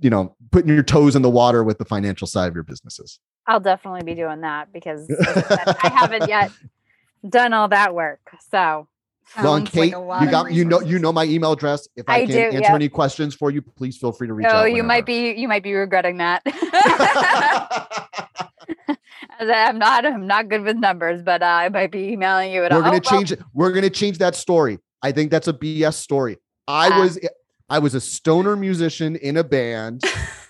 Speaker 3: you know putting your toes in the water with the financial side of your businesses
Speaker 4: I'll definitely be doing that because as I said, I haven't yet done all that work. So
Speaker 3: well and
Speaker 2: Sounds like
Speaker 3: kate you got you know you know my email address if i,
Speaker 4: I
Speaker 3: can
Speaker 4: do,
Speaker 3: answer
Speaker 4: yep.
Speaker 3: any questions for you please feel free to reach
Speaker 4: oh,
Speaker 3: out
Speaker 4: you might be you might be regretting that. I- I'm not I'm not good with numbers, but uh, I might be emailing you. At
Speaker 3: we're
Speaker 4: all.
Speaker 3: gonna
Speaker 4: Oh,
Speaker 3: change it we're gonna change that story i think that's a bs story i
Speaker 4: Ah.
Speaker 3: was i was a stoner musician in a band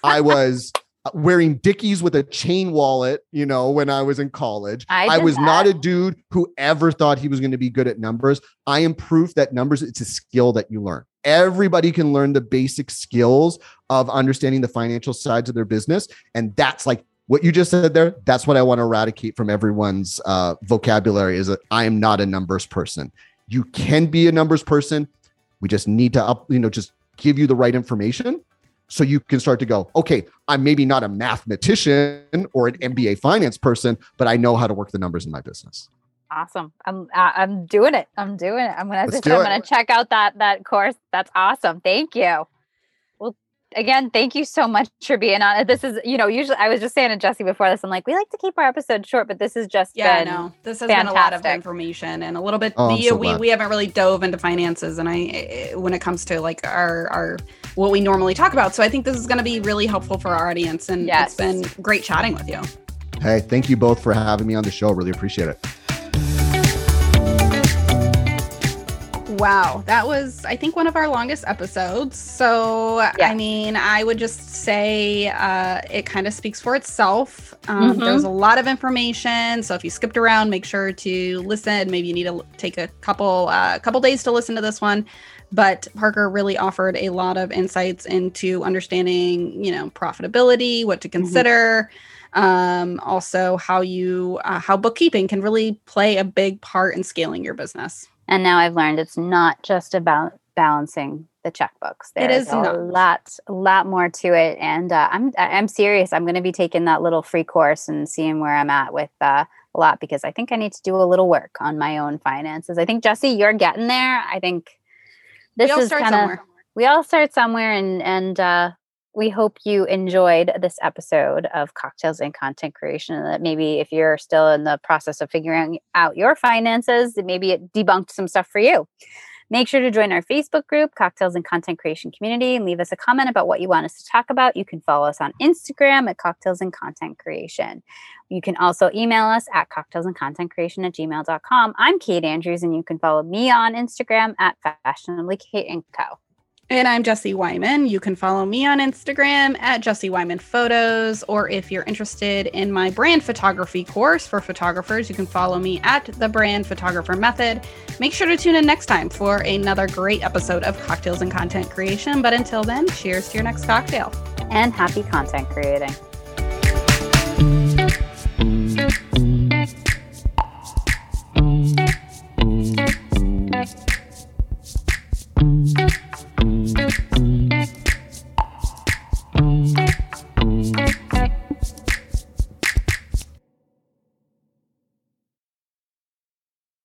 Speaker 3: i was wearing dickies with a chain wallet you know when i was in college
Speaker 4: I
Speaker 3: I was not a dude who ever thought he was going to be good at numbers. I am proof that numbers, it's a skill that you learn. Everybody can learn the basic skills of understanding the financial sides of their business. And that's like what you just said there. That's what I want to eradicate from everyone's uh, vocabulary is that I am not a numbers person. You can be a numbers person. We just need to up, you know, just give you the right information so you can start to go, okay, I'm maybe not a mathematician or an MBA finance person, but I know how to work the numbers in my business.
Speaker 4: awesome. I'm I- I'm doing it. I'm doing it. I'm gonna I'm gonna check out that that course. That's awesome. Thank you. Well, again, thank you so much for being on it. This is, you know, usually I was just saying to Jesse before this, I'm like, we like to keep our episodes short, but this has just
Speaker 2: Yeah, I
Speaker 4: been
Speaker 2: know. This has been a lot of information and a little bit.
Speaker 3: Oh,
Speaker 2: the,
Speaker 3: so
Speaker 2: we
Speaker 3: glad.
Speaker 2: we haven't really dove into finances, and I when it comes to like our our what we normally talk about. So I think this is going to be really helpful for our audience, and
Speaker 4: Yes.
Speaker 2: it's been great chatting with you.
Speaker 3: Hey, thank you both for having me on the show. Really appreciate it.
Speaker 2: Wow, that was I think one of our longest episodes. So
Speaker 4: Yeah.
Speaker 2: I mean, I would just say uh, it kind of speaks for itself. Um,
Speaker 4: Mhm.
Speaker 2: There's a lot of information, so if you skipped around, make sure to listen. Maybe you need to take a couple uh, couple days to listen to this one. But Parker really offered a lot of insights into understanding, you know, profitability, what to consider. Um, also, how you uh, how bookkeeping can really play a big part in scaling your business.
Speaker 4: And now I've learned it's not just about balancing the checkbooks.
Speaker 2: It
Speaker 4: There's
Speaker 2: is
Speaker 4: a
Speaker 2: not.
Speaker 4: lot, a lot more to it. And uh, I'm, I'm serious. I'm going to be taking that little free course and seeing where I'm at with uh, a lot because I think I need to do a little work on my own finances. I think Jesse, you're getting there. I think this
Speaker 2: we all
Speaker 4: is
Speaker 2: start
Speaker 4: kind of
Speaker 2: somewhere.
Speaker 4: we all start somewhere and and uh we hope you enjoyed this episode of cocktails and content creation and that maybe if you're still in the process of figuring out your finances that maybe it debunked some stuff for you. Make sure to join our facebook group cocktails and content creation community and leave us a comment about what you want us to talk about. You can follow us on instagram at cocktails and content creation. You can also email us at cocktails and content creation at gmail.com i'm kate andrews and you can follow me on instagram at fashionably kate and co
Speaker 2: and I'm Jesse Wyman. You can follow me on Instagram at Jesse Wyman Photos, or if you're interested in my brand photography course for photographers, you can follow me at The Brand Photographer Method. Make sure to tune in next time for another great episode of Cocktails and Content Creation. But until then, cheers to your next cocktail
Speaker 4: and happy content creating.